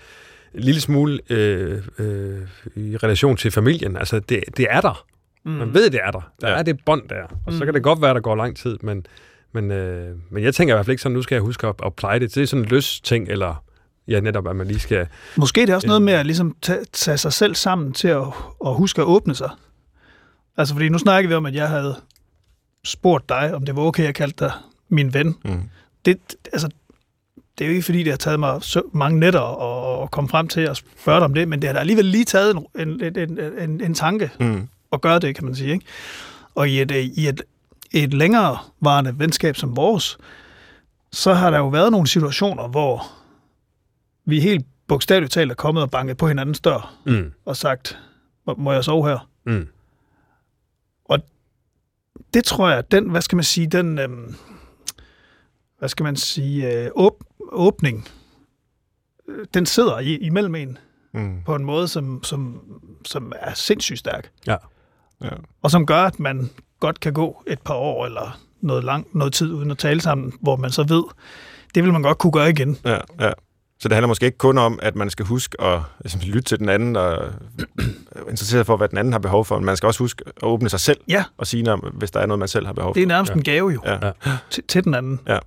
D: en lille smule øh, øh, i relation til familien. Altså, det, det er der.
A: Mm.
D: Man ved, det er der. Der
B: Ja.
D: er det bånd der. Og så
A: Mm.
D: kan det godt være, der går lang tid, men, men, øh, men jeg tænker i hvert fald ikke sådan, nu skal jeg huske at, at pleje det. Det er sådan en løs ting, eller ja, netop, at man lige skal...
A: Måske det er også noget med at ligesom tage, tage sig selv sammen til at, at huske at åbne sig. Altså, fordi nu snakker vi om, at jeg havde spurgt dig, om det var okay, at kalde dig min ven.
B: Mm.
A: Det, altså, det er jo ikke, fordi det har taget mig så mange nætter at, at komme frem til at spørge dig om det, men det har da alligevel lige taget en, en, en, en, en tanke
B: Mm.
A: at gøre det, kan man sige. Ikke? Og i et, øh, i et, et længere varende venskab som vores, så har der jo været nogle situationer, hvor vi helt bogstaveligt talt er kommet og banket på hinandens dør
D: Mm,
A: og sagt, "Må- må jeg sove her?
D: mm,
A: Det tror jeg, den, hvad skal man sige, den, øhm, hvad skal man sige, øh, åb, åbning, øh, den sidder i, imellem en
B: Mm.
A: på en måde, som, som, som er sindssygt stærk.
D: ja.
B: Ja.
A: Og som gør, at man godt kan gå et par år eller noget lang, noget tid uden at tale sammen, hvor man så ved, det vil man godt kunne gøre igen.
B: Ja, ja. Så det handler måske ikke kun om, at man skal huske at altså, lytte til den anden og være <clears throat> interesseret for, hvad den anden har behov for. Men man skal også huske at åbne sig selv
A: Ja,
B: og sige, når, hvis der er noget, man selv har behov for.
A: det er nærmest
D: Ja.
A: en gave jo,
B: Ja.
D: Ja.
A: til, til den anden.
B: Jeg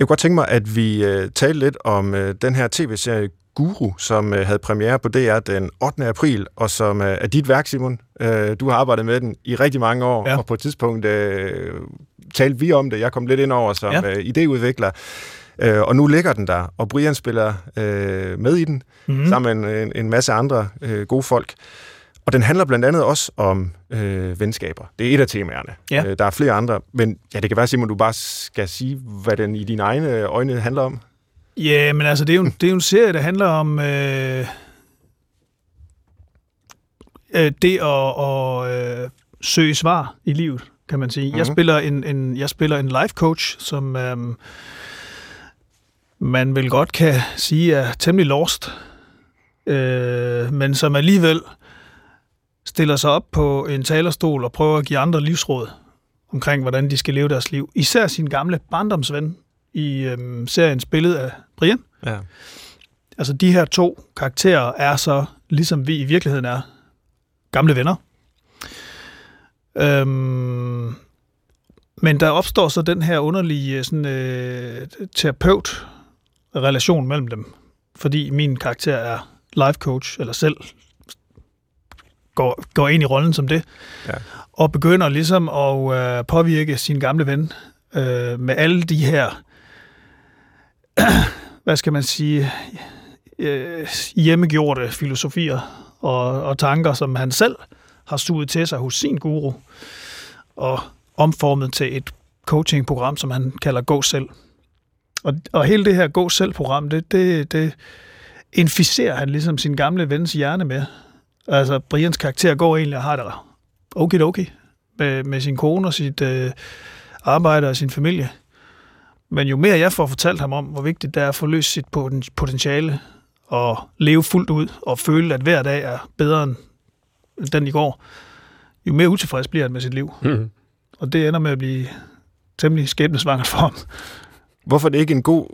B: kunne godt tænke mig, at vi øh, talte lidt om øh, den her tv-serie Guru, som øh, havde premiere på DR den 8. april, og som øh, er dit værk, Simon. Øh, du har arbejdet med den i rigtig mange år,
A: Ja.
B: og på et tidspunkt, øh, talte vi om det. Jeg kom lidt ind over som
A: Ja.
B: ja. øh, idéudvikler. Øh, og nu ligger den der, og Brian spiller øh, med i den, mm. sammen med en, en masse andre øh, gode folk. Og den handler blandt andet også om øh, venskaber. Det er et af temaerne.
A: Ja.
B: Øh, der er flere andre, men ja, det kan være, Simon, du bare skal sige, hvad den i dine egne øjne handler om.
A: Ja, men altså, det er jo, det er jo en serie, der handler om øh, øh, det at, at øh, søge svar i livet, kan man sige. Mm-hmm. Jeg
B: Mhm.
A: spiller en, en, jeg spiller en life coach, som øh, man vel godt kan sige er temmelig lost, øh, men som alligevel stiller sig op på en talerstol og prøver at give andre livsråd omkring, hvordan de skal leve deres liv. Især sin gamle barndomsven i øhm, serien spillet af Brian.
B: Ja.
A: Altså de her to karakterer er så, ligesom vi i virkeligheden er, gamle venner. Øhm, men der opstår så den her underlige sådan, øh, terapeut-relation mellem dem, fordi min karakter er life coach, eller selv går, går ind i rollen som det,
B: Ja.
A: og begynder ligesom at øh, påvirke sin gamle ven øh, med alle de her, <clears throat> hvad skal man sige, øh, hjemmegjorte filosofier og, og tanker, som han selv har suget til sig hos sin guru, og omformet til et coachingprogram, som han kalder Gå Selv. Og, og hele det her Gå Selv-program, det, det, det inficerer han ligesom sin gamle vens hjerne med. Altså, Brians karakter går egentlig og har det okay okay med, med sin kone og sit øh, arbejde og sin familie. Men jo mere jeg får fortalt ham om, hvor vigtigt det er at få løst sit poten- potentiale og leve fuldt ud og føle, at hver dag er bedre end den i går, jo mere utilfreds bliver han med sit liv.
D: Mhm.
A: Og det ender med at blive temmelig skæbnesvangert for ham.
B: Hvorfor er det ikke en god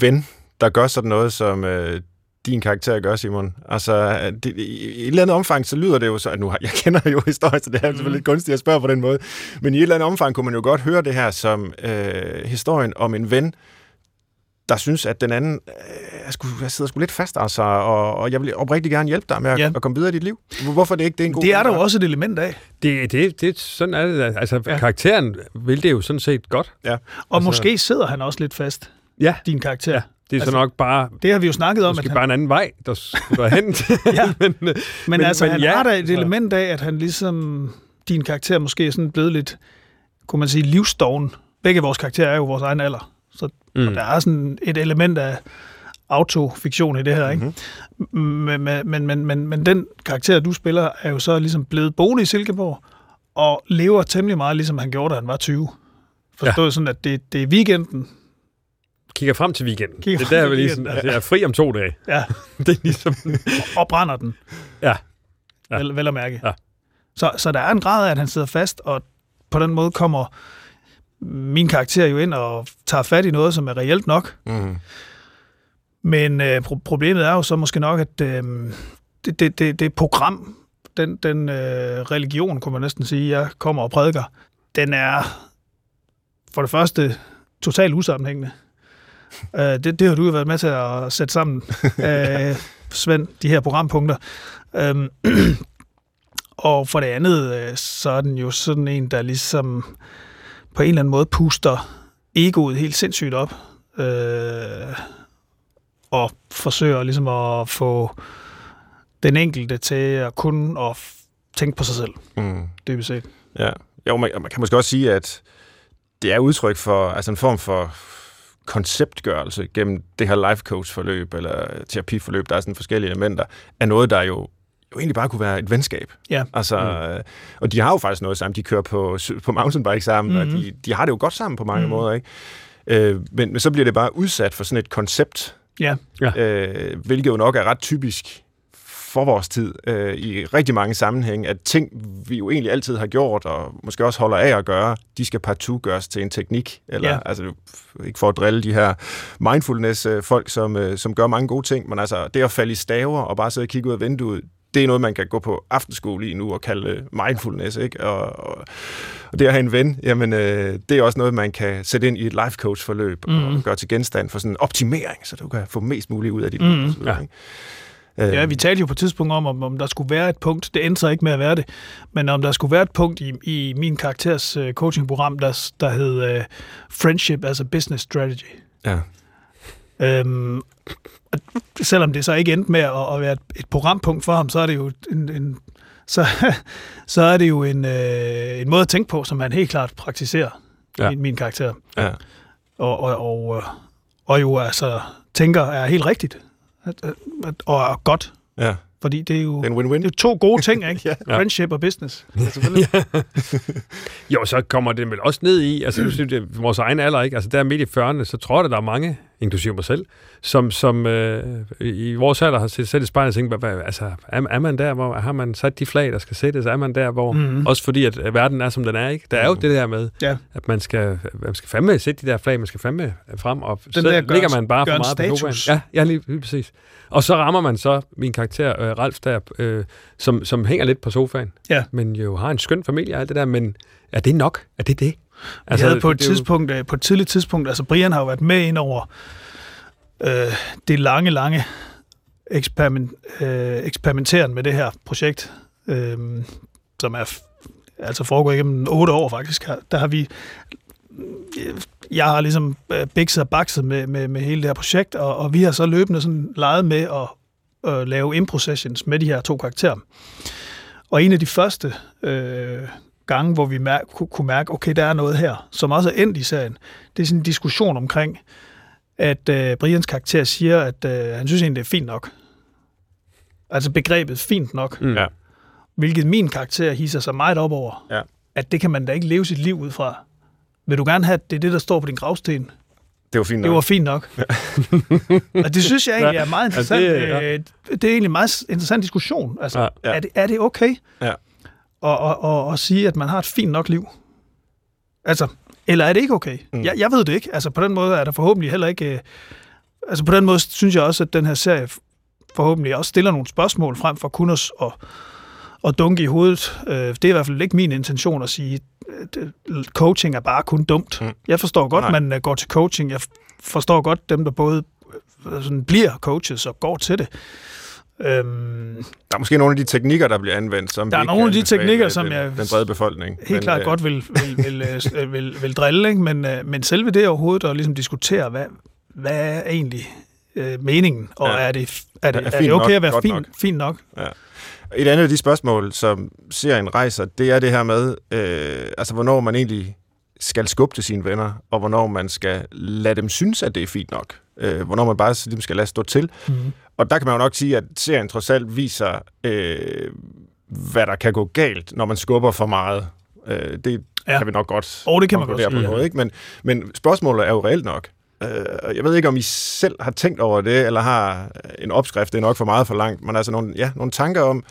B: ven, der gør sådan noget, som øh, din karakter gør, Simon? Altså, det, i et eller andet omfang, så lyder det jo så, at nu jeg kender jo historien, så det er selvfølgelig lidt kunstigt at spørge på den måde, men i et eller andet omfang kunne man jo godt høre det her som øh, historien om en ven, der synes, at den anden øh, jeg, skulle, jeg sidder sgu lidt fast, altså, og, og jeg vil oprigtig gerne hjælpe dig med at,
A: Ja.
B: at komme videre i dit liv. Hvorfor er det ikke det er en god
A: Det er der jo også et element af.
D: Det, det, det, sådan er det. Altså,
A: Ja.
D: karakteren vil det jo sådan set godt.
B: Ja.
A: Og
D: Altså-
A: måske sidder han også lidt fast,
D: Ja,
A: din karakter.
D: ja. det er så
A: Altså,
D: nok bare,
A: Det har vi jo snakket om,
D: måske
A: at han,
D: bare en anden vej, der skulle hen. <laughs>
A: Ja. <laughs>
D: men,
A: Men, men altså,
D: men
A: han
D: ja,
A: har da et
D: altså.
A: element af, at han ligesom, din karakter måske er sådan blevet lidt, kunne man sige, livsdoven. Begge vores karakterer er jo vores egen alder. Så
D: mm.
A: der er sådan et element af autofiktion i det her, ikke?
B: Mhm.
A: Men, men, men, men, men, den karakter, du spiller, er jo så ligesom blevet boende i Silkeborg, og lever temmelig meget, ligesom han gjorde, da han var 20. Forstået ja. sådan, at det, det er weekenden.
D: kigger frem til weekenden.
A: Kigger
D: det er der,
A: til
D: vi lige
A: weekenden,
D: sådan, altså, jeg er fri om to dage.
A: Ja, <laughs>
D: Det er ligesom...
A: og brænder den.
D: Ja. Ja.
A: Vel, vel at mærke.
D: Ja.
A: Så, så der er en grad af, at han sidder fast, og på den måde kommer min karakter jo ind og tager fat i noget, som er reelt nok.
B: Mm.
A: Men øh, pro- problemet er jo så måske nok, at øh, det, det, det, det program, den, den øh, religion, kunne man næsten sige, jeg kommer og prædiker, den er for det første totalt usammenhængende. øh, det, det har du jo været med til at sætte sammen, <laughs> øh, Svend, de her programpunkter. Øhm, <clears throat> og for det andet, øh, så er den jo sådan en, der ligesom på en eller anden måde puster egoet helt sindssygt op. Øh, og forsøger ligesom at få den enkelte til at kun at tænke på sig selv,
B: Mm.
A: dybest set.
B: Ja. Jo, man, man kan måske også sige, at det er udtryk for altså en form for konceptgørelse gennem det her life coach forløb eller terapiforløb, der er sådan forskellige elementer, af noget, der jo jo egentlig bare kunne være et venskab.
A: Ja.
B: Altså, mm. Og de har jo faktisk noget sammen. De kører på, på mountainbike sammen, mm-hmm. og
A: Mhm.
B: de, de har det jo godt sammen på mange mm. måder. Ikke? Øh, men, men så bliver det bare udsat for sådan et koncept,
A: Ja,
B: øh, hvilket jo nok er ret typisk for vores tid øh, i rigtig mange sammenhænge, at ting, vi jo egentlig altid har gjort, og måske også holder af at gøre, de skal partout gøres til en teknik. Eller,
A: Ja.
B: altså, ikke for at drille de her mindfulness-folk, som, øh, som gør mange gode ting, men altså det at falde i staver og bare sidde og kigge ud af vinduet, det er noget, man kan gå på aftenskole lige nu og kalde øh, mindfulness, ikke? Og, og, og det at have en ven, jamen, øh, det er også noget, man kan sætte ind i et life coach forløb
A: Mhm.
B: og gøre til genstand for sådan en optimering, så du kan få mest muligt ud af dit
A: Mhm.
B: liv.
D: Ja.
B: ikke? Øh,
A: Ja, vi talte jo på et tidspunkt om, om, om der skulle være et punkt, det endte så ikke med at være det, men om der skulle være et punkt i, i min karakters uh, coachingprogram, der, der hed uh, Friendship as a Business Strategy.
B: Ja.
A: Øhm, og selvom det så ikke endte med at, at være et, programpunkt for ham, så er det jo en, en så, <laughs> så er det jo en, øh, en måde at tænke på, som han helt klart praktiserer,
D: Ja.
A: min, min karakter.
B: Ja.
A: Og, og, og, øh, og jo altså tænker er helt rigtigt, at, at, at, og er godt,
B: ja.
A: fordi det er jo,
B: en win-win.
A: det er to gode ting, ikke? <laughs>
B: Ja.
A: Friendship og business. Ja, selvfølgelig. <laughs>
D: Jo, så kommer det vel også ned i, altså nu synes jeg, vores egen alder, ikke? Altså der midt i 40'erne, så tror jeg, der er mange, inklusive mig selv, som, som øh, i vores alder har set selv i spejlet og tænkt, hvad, hvad, altså, er, er, man der, hvor har man sat de flag, der skal sættes? Er man der, hvor...
A: Mhm.
D: Også fordi, at verden er, som den er, ikke? Der er jo
B: Mhm.
D: det der med,
A: Ja.
D: at man skal, man skal fandme sætte de der flag, man skal fandme frem, og
A: Den
D: så
A: der gør-
D: ligger man bare
A: gør
D: for meget på
A: status.
D: sofaen. Ja, ja lige, lige præcis. Og så rammer man så min karakter, øh, Ralf, der, øh, som, som hænger lidt på sofaen,
A: Ja.
D: men jo har en skøn familie og alt det der, men er det nok? Er det det?
A: Altså, havde på et,
D: er jo-
A: tidspunkt, øh, på et tidligt tidspunkt, altså Brian har jo været med ind over øh, det lange, lange eksperiment, øh, eksperimenteren med det her projekt, øh, som er altså foregår igennem otte år faktisk. Der har vi jeg har ligesom øh, bikset og bakset med, med, med hele det her projekt, og, og vi har så løbende sådan leget med at øh, lave impro-sessions med de her to karakterer. Og en af de første øh, gange, hvor vi mær- kunne, mærke, okay, der er noget her, som også er endt i serien, det er sådan en diskussion omkring, at øh, Brians karakter siger, at øh, han synes egentlig, det er fint nok. Altså begrebet fint nok,
D: Mm.
B: Ja.
A: hvilket min karakter hisser sig meget op over,
B: Ja.
A: at det kan man da ikke leve sit liv ud fra. Vil du gerne have, at det er det, der står på din gravsten?
B: Det var fint
A: Det
B: nok.
A: var fint nok. <laughs> og det synes jeg egentlig er meget interessant.
D: Ja,
A: Ja,
D: det- ja.
A: det, det er egentlig en meget interessant diskussion. Altså,
D: Ja.
B: Ja.
A: er, det, er det okay
B: Ja.
A: At, at, at, at sige, at man har et fint nok liv? Altså, eller er det ikke okay?
B: Mm.
A: Jeg, jeg ved det ikke. Altså, på den måde er der forhåbentlig heller ikke... øh, Altså, på den måde synes jeg også, at den her serie forhåbentlig også stiller nogle spørgsmål frem for kun at, at, at dunke i hovedet. Øh, Det er i hvert fald ikke min intention at sige, at øh, coaching er bare kun dumt.
B: Mm.
A: Jeg forstår godt,
B: Nej.
A: man øh, går til coaching. Jeg forstår godt dem, der både sådan bliver coaches og går til det. Øhm,
B: Der er måske nogle af de teknikker, der bliver anvendt, som
A: Der er nogle af de teknikker, som
B: den,
A: jeg
B: den brede befolkning.
A: helt klart
B: øh,
A: godt vil, vil, vil, vil, vil, vil drille, ikke? Men, øh, men selve det overhovedet at ligesom diskutere, hvad, hvad er egentlig øh, meningen, og
B: Ja.
A: ja. er, det, er, det,
B: Er
A: er, det okay
B: nok
A: at være fint
B: nok?
A: nok? fint nok?
B: Et andet af de spørgsmål, som serien rejser, det er det her med, øh, altså hvornår man egentlig skal skubbe til sine venner, og hvornår man skal lade dem synes, at det er fint nok. Øh, hvornår man bare ligesom skal lade stå til.
A: Mm.
B: Og der kan man jo nok sige, at serien trods alt viser, øh, hvad der kan gå galt, når man skubber for meget. Øh, det ja. Kan vi nok godt
A: Og det kan man godt sige.
B: på noget, ikke? Men, men spørgsmålet er jo reelt nok. Øh, jeg ved ikke, om I selv har tænkt over det, eller har en opskrift, det er nok for meget for langt, men altså nogle, ja, nogle tanker om,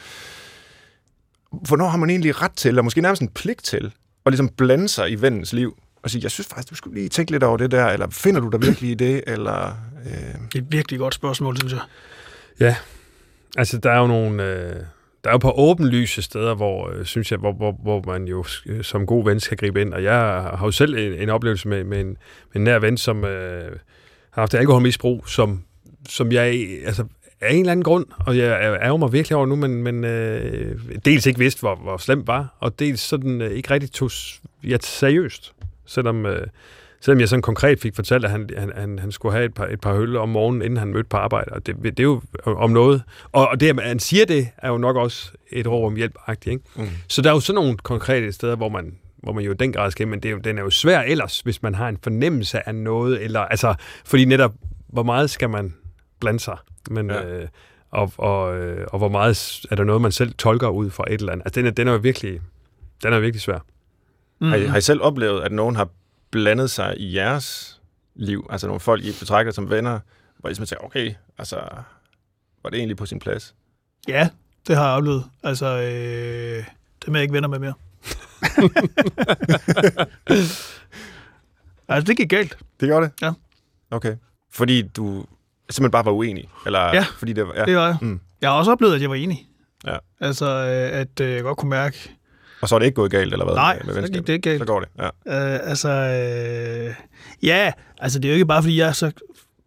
B: hvornår har man egentlig ret til, eller måske nærmest en pligt til, at ligesom blande sig i vennens liv, og sige, jeg synes faktisk, du skulle lige tænke lidt over det der, eller finder du dig virkelig i det, eller... Øh,
A: Det er et virkelig godt spørgsmål, synes jeg.
D: Altså, der er jo nogle... Øh, der er jo på åbenlyse steder, hvor, øh, synes jeg, hvor, hvor, hvor man jo øh, som god ven skal gribe ind. Og jeg har jo selv en, en oplevelse med, med, en, med en nær ven, som øh, har haft alkoholmisbrug, som, som jeg altså, af en eller anden grund, og jeg ærger mig virkelig over nu, men, men øh, dels ikke vidste, hvor, hvor slemt var, og dels sådan øh, ikke rigtig tog ja, seriøst, selvom, øh, selvom jeg sådan konkret fik fortalt, at han, han, han, han skulle have et par, et par øl om morgenen, inden han mødte på arbejde, og det, det er jo om noget. Og, og det, at han siger det, er jo nok også et råb om hjælp ikke?
B: mm.
D: Så der er jo sådan nogle konkrete steder, hvor man, hvor man jo i den grad skal, men det er jo, den er jo svær ellers, hvis man har en fornemmelse af noget, eller altså, fordi netop, hvor meget skal man blande sig, men,
B: Ja.
D: øh, og, og, øh, og hvor meget er der noget, man selv tolker ud fra et eller andet. Altså, den er, den er jo virkelig, den er virkelig svær.
A: Mm.
B: Har, I, har I selv oplevet, at nogen har blandet sig i jeres liv? Altså nogle folk, I betragter som venner, hvor I simpelthen siger, okay, altså, var det egentlig på sin plads?
A: Ja, det har jeg oplevet. Altså, øh, det er jeg ikke venner med mere. <laughs> altså, det gik galt.
B: Det gjorde det?
A: Ja.
B: Okay. Fordi du simpelthen bare var uenig? Eller
A: Ja,
B: fordi det var, ja.
A: Det var jeg.
B: Mm.
A: Jeg har også oplevet, at jeg var enig.
B: Ja.
A: Altså, øh, at øh, jeg godt kunne mærke...
B: Og så er det ikke gået galt, eller hvad?
A: Nej,
B: med
A: så gik det ikke galt.
B: Så går det, ja.
A: Øh, altså, øh, ja, altså det er jo ikke bare, fordi jeg så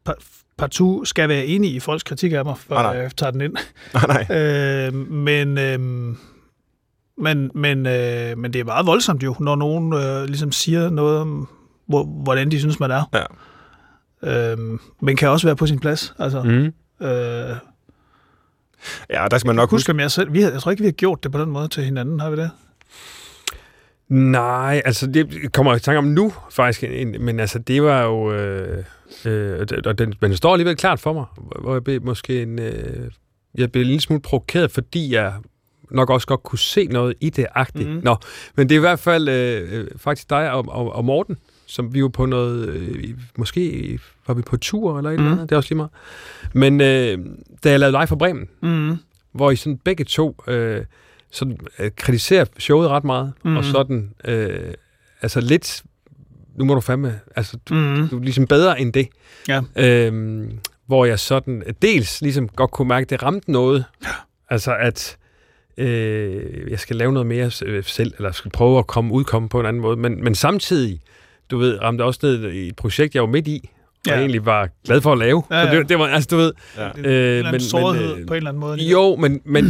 A: pa- partout skal være enig i folks kritik af mig, for
B: nej.
A: jeg tager den ind.
B: Nej, <laughs> nej.
A: Øh, men, øh, men, men, øh, men det er meget voldsomt jo, når nogen øh, ligesom siger noget om, hvor, hvordan de synes, man er.
B: Ja.
A: Øh, men kan også være på sin plads. Altså, mm. Øh,
B: Ja, der skal man nok huske.
A: husker jeg selv, vi har, jeg tror ikke, vi har gjort det på den måde til hinanden, har vi det?
D: Nej, altså det kommer jeg i tanke om nu, faktisk. en- Men altså, det var jo... Øh, øh, og den, men det står alligevel klart for mig, hvor jeg blev måske en... Øh, jeg blev en lille smule provokeret, fordi jeg nok også godt kunne se noget i det agtigt.
A: Mhm.
D: Mm. Nå, men det er i hvert fald øh, øh, faktisk dig og, og, og Morten, som vi var på noget... Øh, måske var vi på tur eller et eller
A: Mhm.
D: andet, det er også lige meget. Men øh, da jeg lavede live for Bremen,
A: Mm.
D: hvor I sådan begge to øh, sådan, øh, kritiserer showet ret meget, mm.
A: Mhm.
D: og sådan, øh, altså lidt, nu må du fandme, altså du,
A: Mm.
D: du er ligesom bedre end det.
A: Ja.
D: Øhm, hvor jeg sådan, dels ligesom godt kunne mærke, at det ramte noget. Altså at øh, jeg skal lave noget mere øh, selv, eller skal prøve at komme udkomme på en anden måde, men, men samtidig, du ved, ramte også ned i et projekt, jeg var midt i, og
A: Ja.
D: egentlig var glad for at lave.
A: Ja,
D: Så
A: ja.
D: det, det var, altså du ved,
B: Ja.
A: En eller anden
D: men-
A: sårhed
D: men, øh,
A: på en eller anden måde.
D: jo, men, men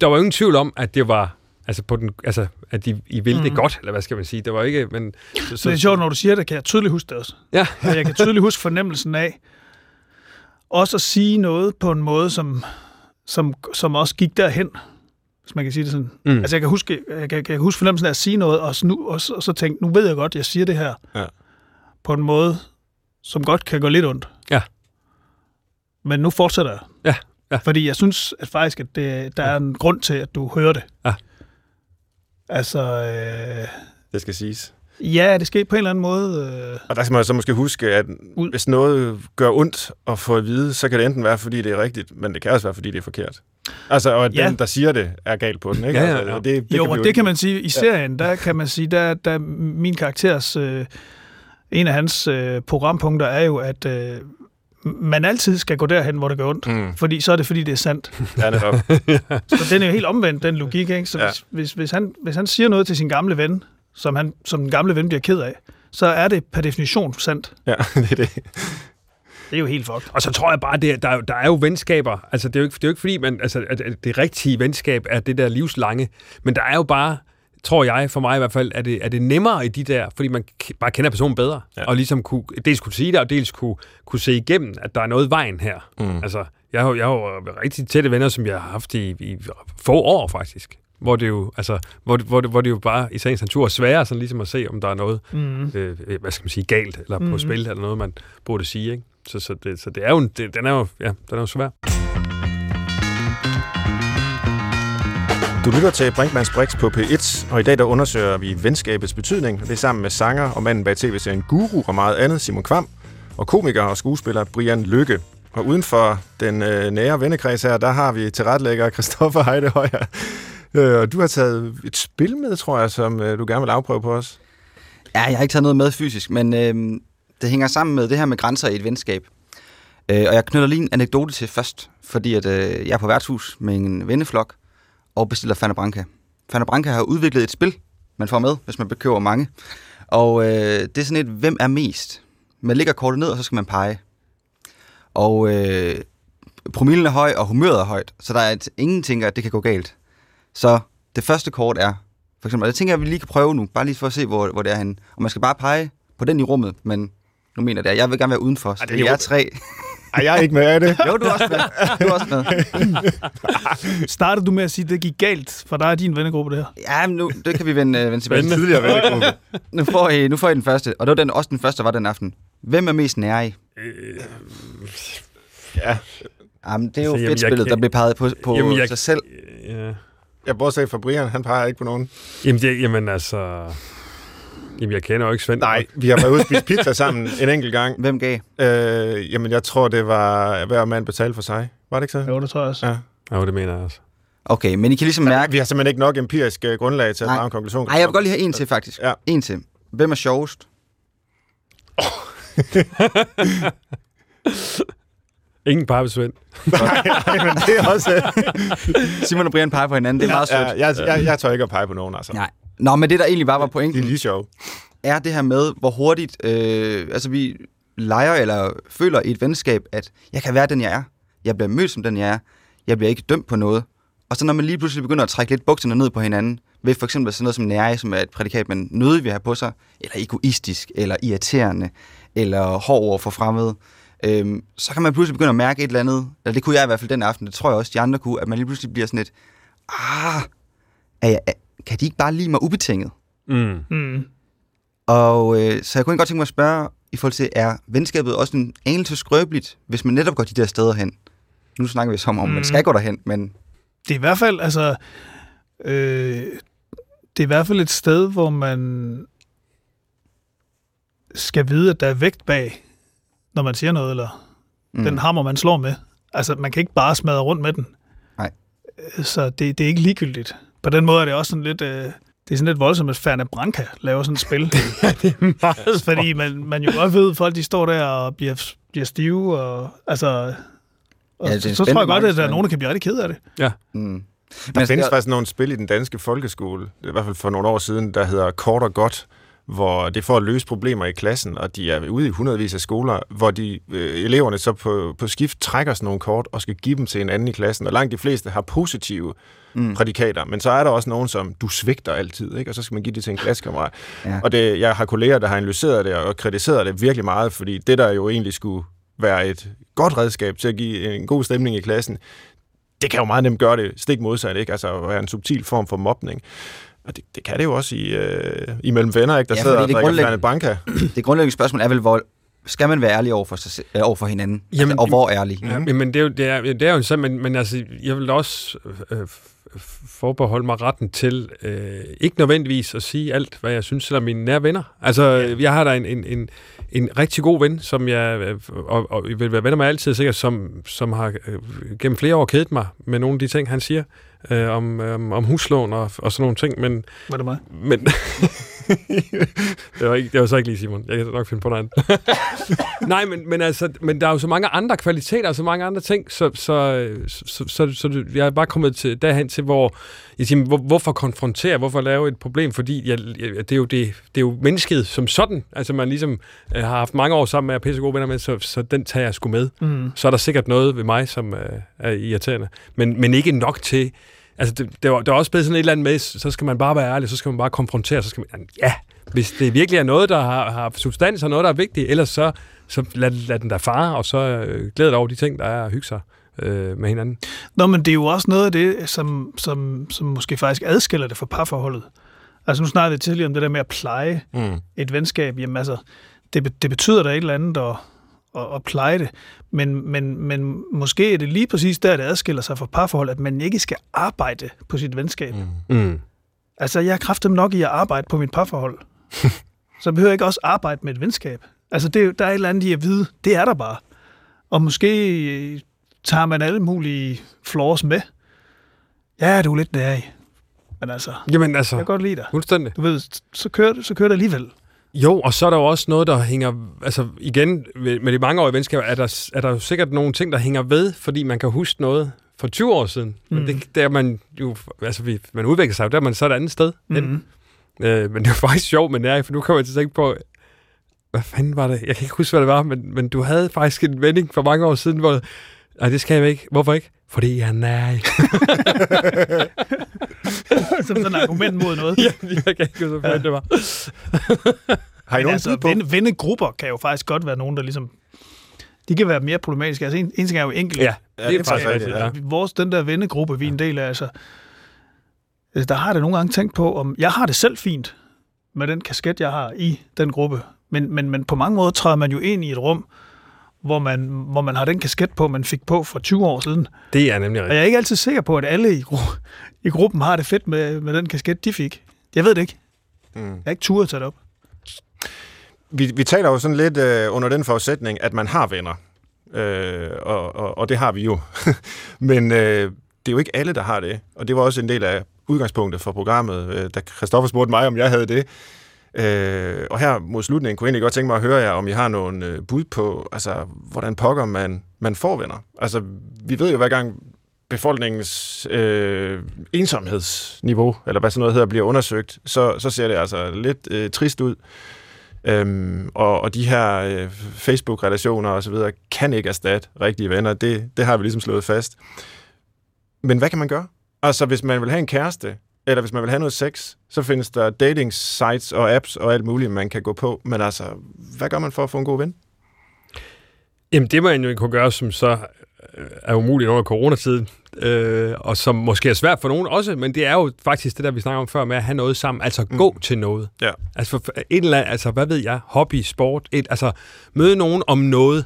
D: der var jo ingen tvivl om, at det var altså på den, altså, at de, I ville mm. det godt, eller hvad skal man sige. Det var ikke, men... Så,
A: Så det er sjovt, når du siger det, kan jeg tydeligt huske det også.
D: Ja.
A: Og jeg kan tydeligt huske fornemmelsen af også at sige noget på en måde, som, som, som også gik derhen, hvis man kan sige det sådan.
D: Mm.
A: Altså jeg kan huske, jeg kan, kan huske fornemmelsen af at sige noget, og så, nu, og, så, og så tænke, nu ved jeg godt, jeg siger det her
B: Ja.
A: på en måde, som godt kan gå lidt ondt.
D: Ja.
A: Men nu fortsætter jeg.
D: Ja, ja.
A: Fordi jeg synes at faktisk, at det, der er en grund til, at du hører det.
D: Ja.
A: Altså, øh,
B: Det skal siges.
A: ja, det sker på en eller anden måde. Øh,
B: Og der skal man så måske huske, at
A: Ud.
B: hvis noget gør ondt at få at vide, så kan det enten være, fordi det er rigtigt, men det kan også være, fordi det er forkert. Altså, og at
A: Ja.
B: den, der siger det, er galt på den, ikke?
D: Ja, ja,
B: Altså,
D: ja.
B: og det, det
A: jo,
B: vi
A: og det kan man sige, i serien, der kan man sige, der, der min karakters, øh, en af hans øh, programpunkter er jo, at øh, man altid skal gå derhen, hvor det gør ondt.
B: Mm,
A: Fordi så er det, fordi det er sandt. <laughs>
B: ja, netop. <laughs>
A: Så den er jo helt omvendt, den logik. Ikke? Så
B: Ja.
A: hvis, hvis, hvis, han, hvis han siger noget til sin gamle ven, som, han, som den gamle ven bliver ked af, så er det per definition sandt.
B: Ja, <laughs> det er det.
A: Det er jo helt fucked.
D: Og så tror jeg bare, det, der, er jo- der er jo venskaber. Altså, det er jo ikke, det er jo ikke fordi, man, altså, at, at det rigtige venskab er det der livslange. Men der er jo bare, tror jeg, for mig i hvert fald, er det, er det nemmere i de der, fordi man bare kender personen bedre.
B: Ja.
D: Og ligesom kunne, dels kunne sige det, og dels kunne, kunne se igennem, at der er noget vejen her.
B: Mm.
D: Altså, jeg har, jo- jeg har rigtig tætte venner, som jeg har haft i, i få år faktisk. Hvor det jo, altså, hvor, hvor, det, hvor det jo bare i sagens natur er sværere sådan ligesom at se, om der er noget,
A: Mm.
D: øh, hvad skal man sige, galt, eller på
A: Mhm.
D: spil, eller noget, man burde sige, ikke? Så, så, det, så det er jo, en- det, den er jo, ja, den er jo svær.
B: Du lytter til Brinkmanns Brix på P1, og i dag der undersøger vi venskabets betydning. Det er sammen med sanger og manden bag tv-serien Guru og meget andet, Simon Kvam, og komiker og skuespiller Brian Lykke. Og uden for den øh, nære vennekreds her, der har vi tilrettelægger Christoffer Heidehøjer. Øh, og du har taget et spil med, tror jeg, som øh, du gerne vil afprøve på os.
C: Ja, jeg har ikke taget noget med fysisk, men øh, det hænger sammen med det her med grænser i et venskab. Øh, og jeg knytter lige en anekdote til først, fordi at, øh, jeg er på værtshus med en venneflok og bestiller Fana Branca. Fana Branca har udviklet et spil, man får med, hvis man bekøber mange. Og øh, det er sådan et, hvem er mest? Man lægger kortet ned, og så skal man pege. Og øh, promillen er høj, og humøret er højt, så der er et, ingen tænker, at det kan gå galt. Så det første kort er, for eksempel, og det tænker jeg, at vi lige kan prøve nu, bare lige for at se, hvor, hvor det er henne. Og man skal bare pege på den i rummet, men nu mener jeg det, jeg vil gerne være udenfor, så
B: Ej, det
C: det
B: er
C: er jer tre.
B: Ej, jeg er ikke med af det.
C: jo, du er også med. Du er også med. <laughs>
A: Startede du med at sige, at det gik galt for dig og din vennegruppe, det her?
C: Ja, men nu, det kan vi vende, øh, vende tilbage til.
B: Tidligere vennegruppe. <laughs>
C: Nu får, I, nu får I den første, og det var den, også den første, var den aften. Hvem er mest nær i?
B: Ja,
C: Jamen, det er jo
D: Så, jamen,
C: fedt spillet,
D: kan-
C: der bliver peget på, på
D: Jamen, jeg-
C: sig selv.
D: Ja.
B: jeg bortset fra Brian, han peger ikke på nogen.
D: Jamen, det, jamen altså... Jamen, jeg kender jo ikke Svend.
B: Nej, vi har været ude og spise pizza sammen en enkelt gang.
C: Hvem gav?
B: Øh, jamen, jeg tror, det var hver mand betale for sig. Var det ikke så?
A: Jo, det tror jeg også.
B: Ja.
D: Jo, det mener jeg også.
C: Okay, men I kan ligesom mærke...
B: Vi har simpelthen ikke nok empirisk øh, grundlag til at
C: Nej.
B: drage en konklusion.
C: Nej, jeg vil godt lige have en til, faktisk.
B: Ja.
C: En til. Hvem er sjovest? <laughs>
D: Ingen par ved Svend. <laughs>
B: Nej, men det er også...
C: Simon og Brian peger på hinanden, det er meget sødt.
B: ja, jeg, jeg, jeg tør ikke at pege på nogen, altså.
C: Nej. Nå, men det der egentlig bare var
B: Det er
C: pointen,
B: lige sjovt.
C: er det her med, hvor hurtigt... Øh, altså, vi leger eller føler i et venskab, at jeg kan være den, jeg er. Jeg bliver mødt som den, jeg er. Jeg bliver ikke dømt på noget. Og så når man lige pludselig begynder at trække lidt bukserne ned på hinanden, ved for eksempel sådan noget som nære, som er et prædikat, man nødig vil have på sig, eller egoistisk, eller irriterende, eller hård over for fremmede, øhm, så kan man pludselig begynde at mærke et eller andet, eller det kunne jeg i hvert fald den aften, det tror jeg også de andre kunne, at man lige pludselig bliver sådan et, ah, er jeg, kan de ikke bare lide mig ubetinget?
D: Mm.
A: Mm.
C: Og øh, så jeg kunne godt tænke mig at spørge, i forhold til, er venskabet også en anelse skrøbeligt, hvis man netop går de der steder hen? Nu snakker vi så om, om mm. man skal gå derhen, men
A: Det er i hvert fald, altså, øh, det er i hvert fald et sted, hvor man skal vide, at der er vægt bag, når man siger noget, eller mm. den hammer, man slår med. Altså, man kan ikke bare smadre rundt med den.
C: Nej.
A: Så det, det er ikke ligegyldigt. På den måde er det også sådan lidt... Øh, det er sådan lidt voldsomt, at Ferne Branca laver sådan et spil. <laughs>
D: det er meget <laughs>
A: fordi man, man jo godt ved, at folk de står der og bliver, bliver stive. Og, altså, og
C: Ja,
A: ja,
C: det er
A: så, så tror jeg godt, at der er nogen, der kan blive rigtig ked af det.
C: Mm.
B: Der
C: Men
B: findes
C: skal-
B: faktisk nogle spil i den danske folkeskole, det i hvert fald for nogle år siden, der hedder Kort og Godt, hvor det er for at løse problemer i klassen, og de er ude i hundredvis af skoler, hvor de øh, eleverne så på, på skift trækker sådan nogle kort og skal give dem til en anden i klassen, og langt de fleste har positive mm. prædikater, men så er der også nogen, som du svigter altid, ikke? og så skal man give det til en klassekammerat.
C: Ja.
B: Og det, jeg har kolleger, der har analyseret det og kritiseret det virkelig meget, fordi det, der jo egentlig skulle være et godt redskab til at give en god stemning i klassen, det kan jo meget nemt gøre det stik modsat, ikke? Altså at være en subtil form for mobning. Og det, det kan det jo også i, øh, imellem venner, ikke? Der
C: Ja,
B: sidder og drikker Branca.
C: det grundlæggende spørgsmål er vel, hvor skal man være ærlig over for, sig, øh, over for hinanden?
D: Jamen,
C: altså, og hvor ærlig?
D: Ja, men det er jo, det er, det er jo sådan, men, men altså, jeg vil også øh, f- forbeholde mig retten til øh, ikke nødvendigvis at sige alt, hvad jeg synes, selvom mine nære venner. Altså, ja. jeg har da en, en, en, en rigtig god ven, som jeg, øh, og, og vil være venner med altid sikkert, som, som har øh, gennem flere år kædet mig med nogle af de ting, han siger øh, om, øh, om huslån og, og sådan nogle ting, men
A: Var det mig?
D: men <laughs> <laughs> det, var ikke, det var så ikke lige Simon. Jeg kan nok finde på noget andet. <laughs> Nej, men, men, altså, men der er jo så mange andre kvaliteter og så mange andre ting, så, så, så, så, så, så jeg er bare kommet til, derhen til, hvor jeg siger, hvor, hvorfor konfrontere, hvorfor lave et problem, fordi jeg, jeg, det, er jo det, det er jo mennesket som sådan, altså man ligesom øh, har haft mange år sammen med, og pisse gode venner med, så, så den tager jeg sgu med.
A: Mm.
D: Så er der sikkert noget ved mig, som øh, er irriterende, men, men ikke nok til, Altså, det, det, var, det var også blevet sådan et eller andet med, så skal man bare være ærlig, så skal man bare konfrontere, så skal man, ja, hvis det virkelig er noget, der har, har substans og noget, der er vigtigt, ellers så, så lad, lad den der fare, og så øh, glæd dig over de ting, der er at hygge sig øh, med hinanden.
A: Nå, men det er jo også noget af det, som, som, som måske faktisk adskiller det fra parforholdet. Altså nu snakkede jeg tidligere om det der med at pleje
B: Mm.
A: et venskab. Jamen altså, det, det betyder da et eller andet at, at, at pleje det. Men, men, men måske er det lige præcis der, det adskiller sig fra parforhold, at man ikke skal arbejde på sit venskab. Mm.
D: Mm.
A: Altså, jeg har kraftet nok i at arbejde på mit parforhold. <laughs> så behøver jeg ikke også arbejde med et venskab. Altså, det, er der er et eller andet i at vide, det er der bare. Og måske øh, tager man alle mulige flaws med. Ja, du er lidt nærig. Men altså,
D: Jamen altså,
A: jeg kan godt lide dig.
D: fuldstændig.
A: Du ved, så kører, det- så kører det alligevel.
D: Jo, og så er der jo også noget, der hænger... Altså igen, med de mange år i venskaber, er der, er der jo sikkert nogle ting, der hænger ved, fordi man kan huske noget for 20 år siden. Mm. Men det, der er man jo... Altså, vi, man udvikler sig jo, der er man så et andet sted. Mm. Øh, men det var faktisk sjovt med næring, for nu kommer jeg til at tænke på... Hvad fanden var det? Jeg kan ikke huske, hvad det var, men, men du havde faktisk en vending for mange år siden, hvor... Nej, det skal jeg ikke. Hvorfor ikke? Fordi jeg er nær. <laughs>
A: Som sådan et argument mod noget. <laughs>
D: ja, jeg kan ikke huske, fanden det var. <laughs>
B: Har I nogen
A: altså,
B: på?
A: ven, vennegrupper kan jo faktisk godt være nogen, der ligesom... De kan være mere problematiske. Altså, en, en ting er jo enkelt.
D: Ja,
B: Ja, det er faktisk rigtigt,
D: ja.
B: ja.
A: Vores, den der vennegruppe, vi er en del af, altså, altså, der har da nogle gange tænkt på, om jeg har det selv fint med den kasket, jeg har i den gruppe. Men, men, men på mange måder træder man jo ind i et rum, hvor man, hvor man har den kasket på, man fik på for 20 år siden.
D: Det er nemlig
A: Og
D: rigtigt.
A: jeg er ikke altid sikker på, at alle i, gru- i gruppen har det fedt med, med den kasket, de fik. Jeg ved det ikke.
B: Mm.
A: Jeg er ikke turde tage det op.
B: Vi, vi taler jo sådan lidt øh, under den forudsætning, at man har venner. Øh, og, og, og det har vi jo. <laughs> Men øh, det er jo ikke alle, der har det. Og det var også en del af udgangspunktet for programmet, øh, da Christoffer spurgte mig, om jeg havde det. Øh, og her mod slutningen kunne jeg egentlig godt tænke mig at høre jer, om I har nogle øh, bud på, altså, hvordan pokker man, man får venner. Altså, vi ved jo hver gang befolkningens øh, ensomhedsniveau, eller hvad sådan noget hedder, bliver undersøgt, så, så ser det altså lidt øh, trist ud. Øhm, og, og de her øh, Facebook-relationer og så videre kan ikke erstatte rigtige venner. Det, det har vi ligesom slået fast. Men hvad kan man gøre? Altså, hvis man vil have en kæreste, eller hvis man vil have noget sex, så findes der dating sites og apps og alt muligt, man kan gå på. Men altså, hvad gør man for at få en god ven?
D: Jamen, det man jo kunne gøre, som så øh, er umuligt under coronatiden, øh, og som måske er svært for nogen også, men det er jo faktisk det der, vi snakker om før, med at have noget sammen, altså mm. gå til noget.
B: Ja.
D: Altså, for et eller andet, altså, hvad ved jeg, hobby, sport, et, altså, møde nogen om noget,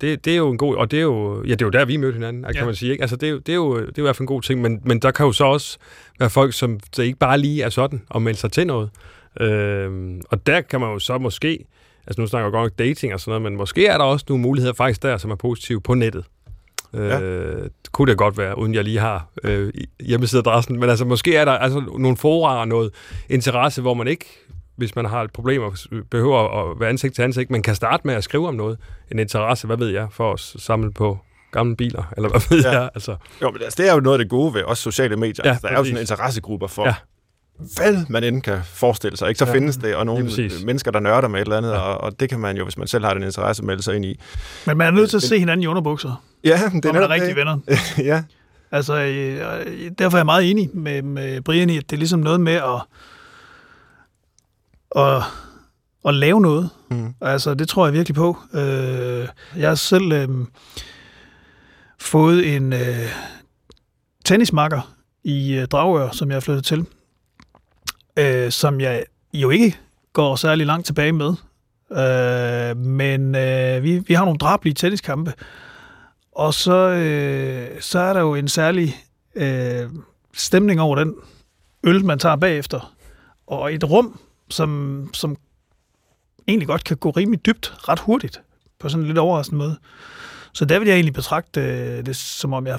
D: det, det er jo en god, og det er jo, ja, det er jo der, vi mødte hinanden, kan ja. man sige, ikke? Altså, det er, jo, det, er jo, det er jo i hvert fald en god ting, men, men der kan jo så også være folk, som så ikke bare lige er sådan, og melde sig til noget. Øh, og der kan man jo så måske, altså nu snakker jeg godt nok dating og sådan noget, men måske er der også nogle muligheder faktisk der, som er positive på nettet. Ja. Øh, det kunne det godt være, uden jeg lige har øh, hjemmesideadressen, men altså måske er der altså nogle fora og noget interesse, hvor man ikke hvis man har et problem og behøver at være ansigt til ansigt, man kan starte med at skrive om noget, en interesse, hvad ved jeg, for at samle på gamle biler, eller hvad ved ja. jeg. Altså.
B: Jo, men altså, det er jo noget af det gode ved også sociale medier. Ja, altså, der er jo sådan interessegrupper for, ja. hvad man end kan forestille sig. Ikke? Så ja, findes det, og nogle mennesker, der nørder med et eller andet, ja. og, og det kan man jo, hvis man selv har den interesse, melde sig ind i.
A: Men man er nødt til at se hinanden i underbukser.
B: Ja, det er,
A: er rigtige venner. <laughs>
B: ja.
A: Altså, øh, derfor er jeg meget enig med, med Brian i, at det er ligesom noget med at at, at lave noget. Mm. Altså, det tror jeg virkelig på. Øh, jeg har selv øh, fået en øh, tennismakker i øh, Dragør, som jeg er flyttet til, øh, som jeg jo ikke går særlig langt tilbage med. Øh, men øh, vi, vi har nogle drablige tenniskampe, og så, øh, så er der jo en særlig øh, stemning over den øl, man tager bagefter. Og et rum, som, som egentlig godt kan gå rimelig dybt ret hurtigt, på sådan en lidt overraskende måde. Så der vil jeg egentlig betragte øh, det, som om jeg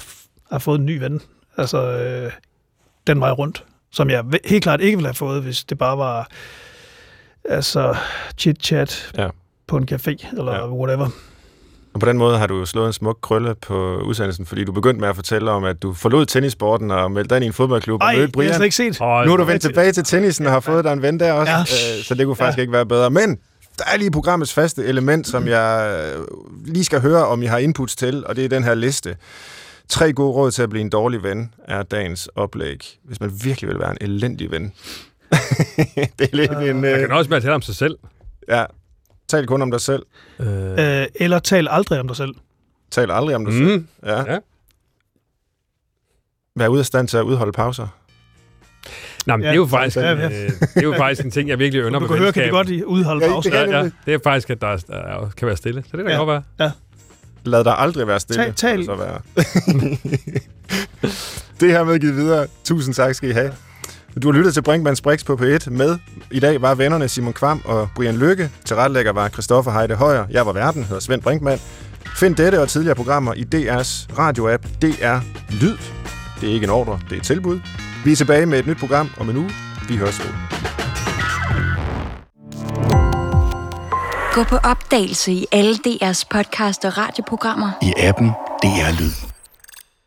A: har fået en ny ven. Altså øh, den vej rundt, som jeg helt klart ikke ville have fået, hvis det bare var altså chit-chat ja. på en café, eller ja. whatever.
B: Og på den måde har du slået en smuk krølle på udsendelsen, fordi du begyndte med at fortælle om, at du forlod tennissporten og meldte dig ind i en fodboldklub
A: Ej,
B: og mødte Brian.
A: har jeg slet ikke set.
B: nu er du vendt tilbage til tennisen og har fået dig en ven der også, ja. øh, så det kunne faktisk ja. ikke være bedre. Men der er lige programmets faste element, som jeg øh, lige skal høre, om I har inputs til, og det er den her liste. Tre gode råd til at blive en dårlig ven er dagens oplæg, hvis man virkelig vil være en elendig ven. <laughs>
D: det er lidt uh, en... Uh... Man kan også være til om sig selv.
B: Ja, Tal kun om dig selv.
A: Øh. Øh, eller tal aldrig om dig selv.
B: Tal aldrig om dig mm. selv. Ja. ja. Vær ude af stand til at udholde pauser.
D: Nå, men ja, det er jo faktisk, ja, ja. Øh, det er jo faktisk en ting, jeg virkelig ønder
A: på Du kan høre, kan det godt udholde ja, pauser.
D: Ja, ja, det er faktisk, at der, der kan være stille. Så det kan ja. godt være. Ja.
B: Lad dig aldrig være stille.
A: Tal. tal.
B: Så være. <laughs> det her med givet videre. Tusind tak skal I have. Du har lyttet til Brinkmanns Brix på P1. Med i dag var vennerne Simon Kvam og Brian Lykke. Tilrettelægger var Christoffer Heide Højer. Jeg var verden, hedder Svend Brinkmann. Find dette og tidligere programmer i DR's radioapp DR Lyd. Det er ikke en ordre, det er et tilbud. Vi er tilbage med et nyt program om en uge. Vi høres ved.
E: Gå på opdagelse i alle DR's podcast og radioprogrammer.
F: I appen DR Lyd.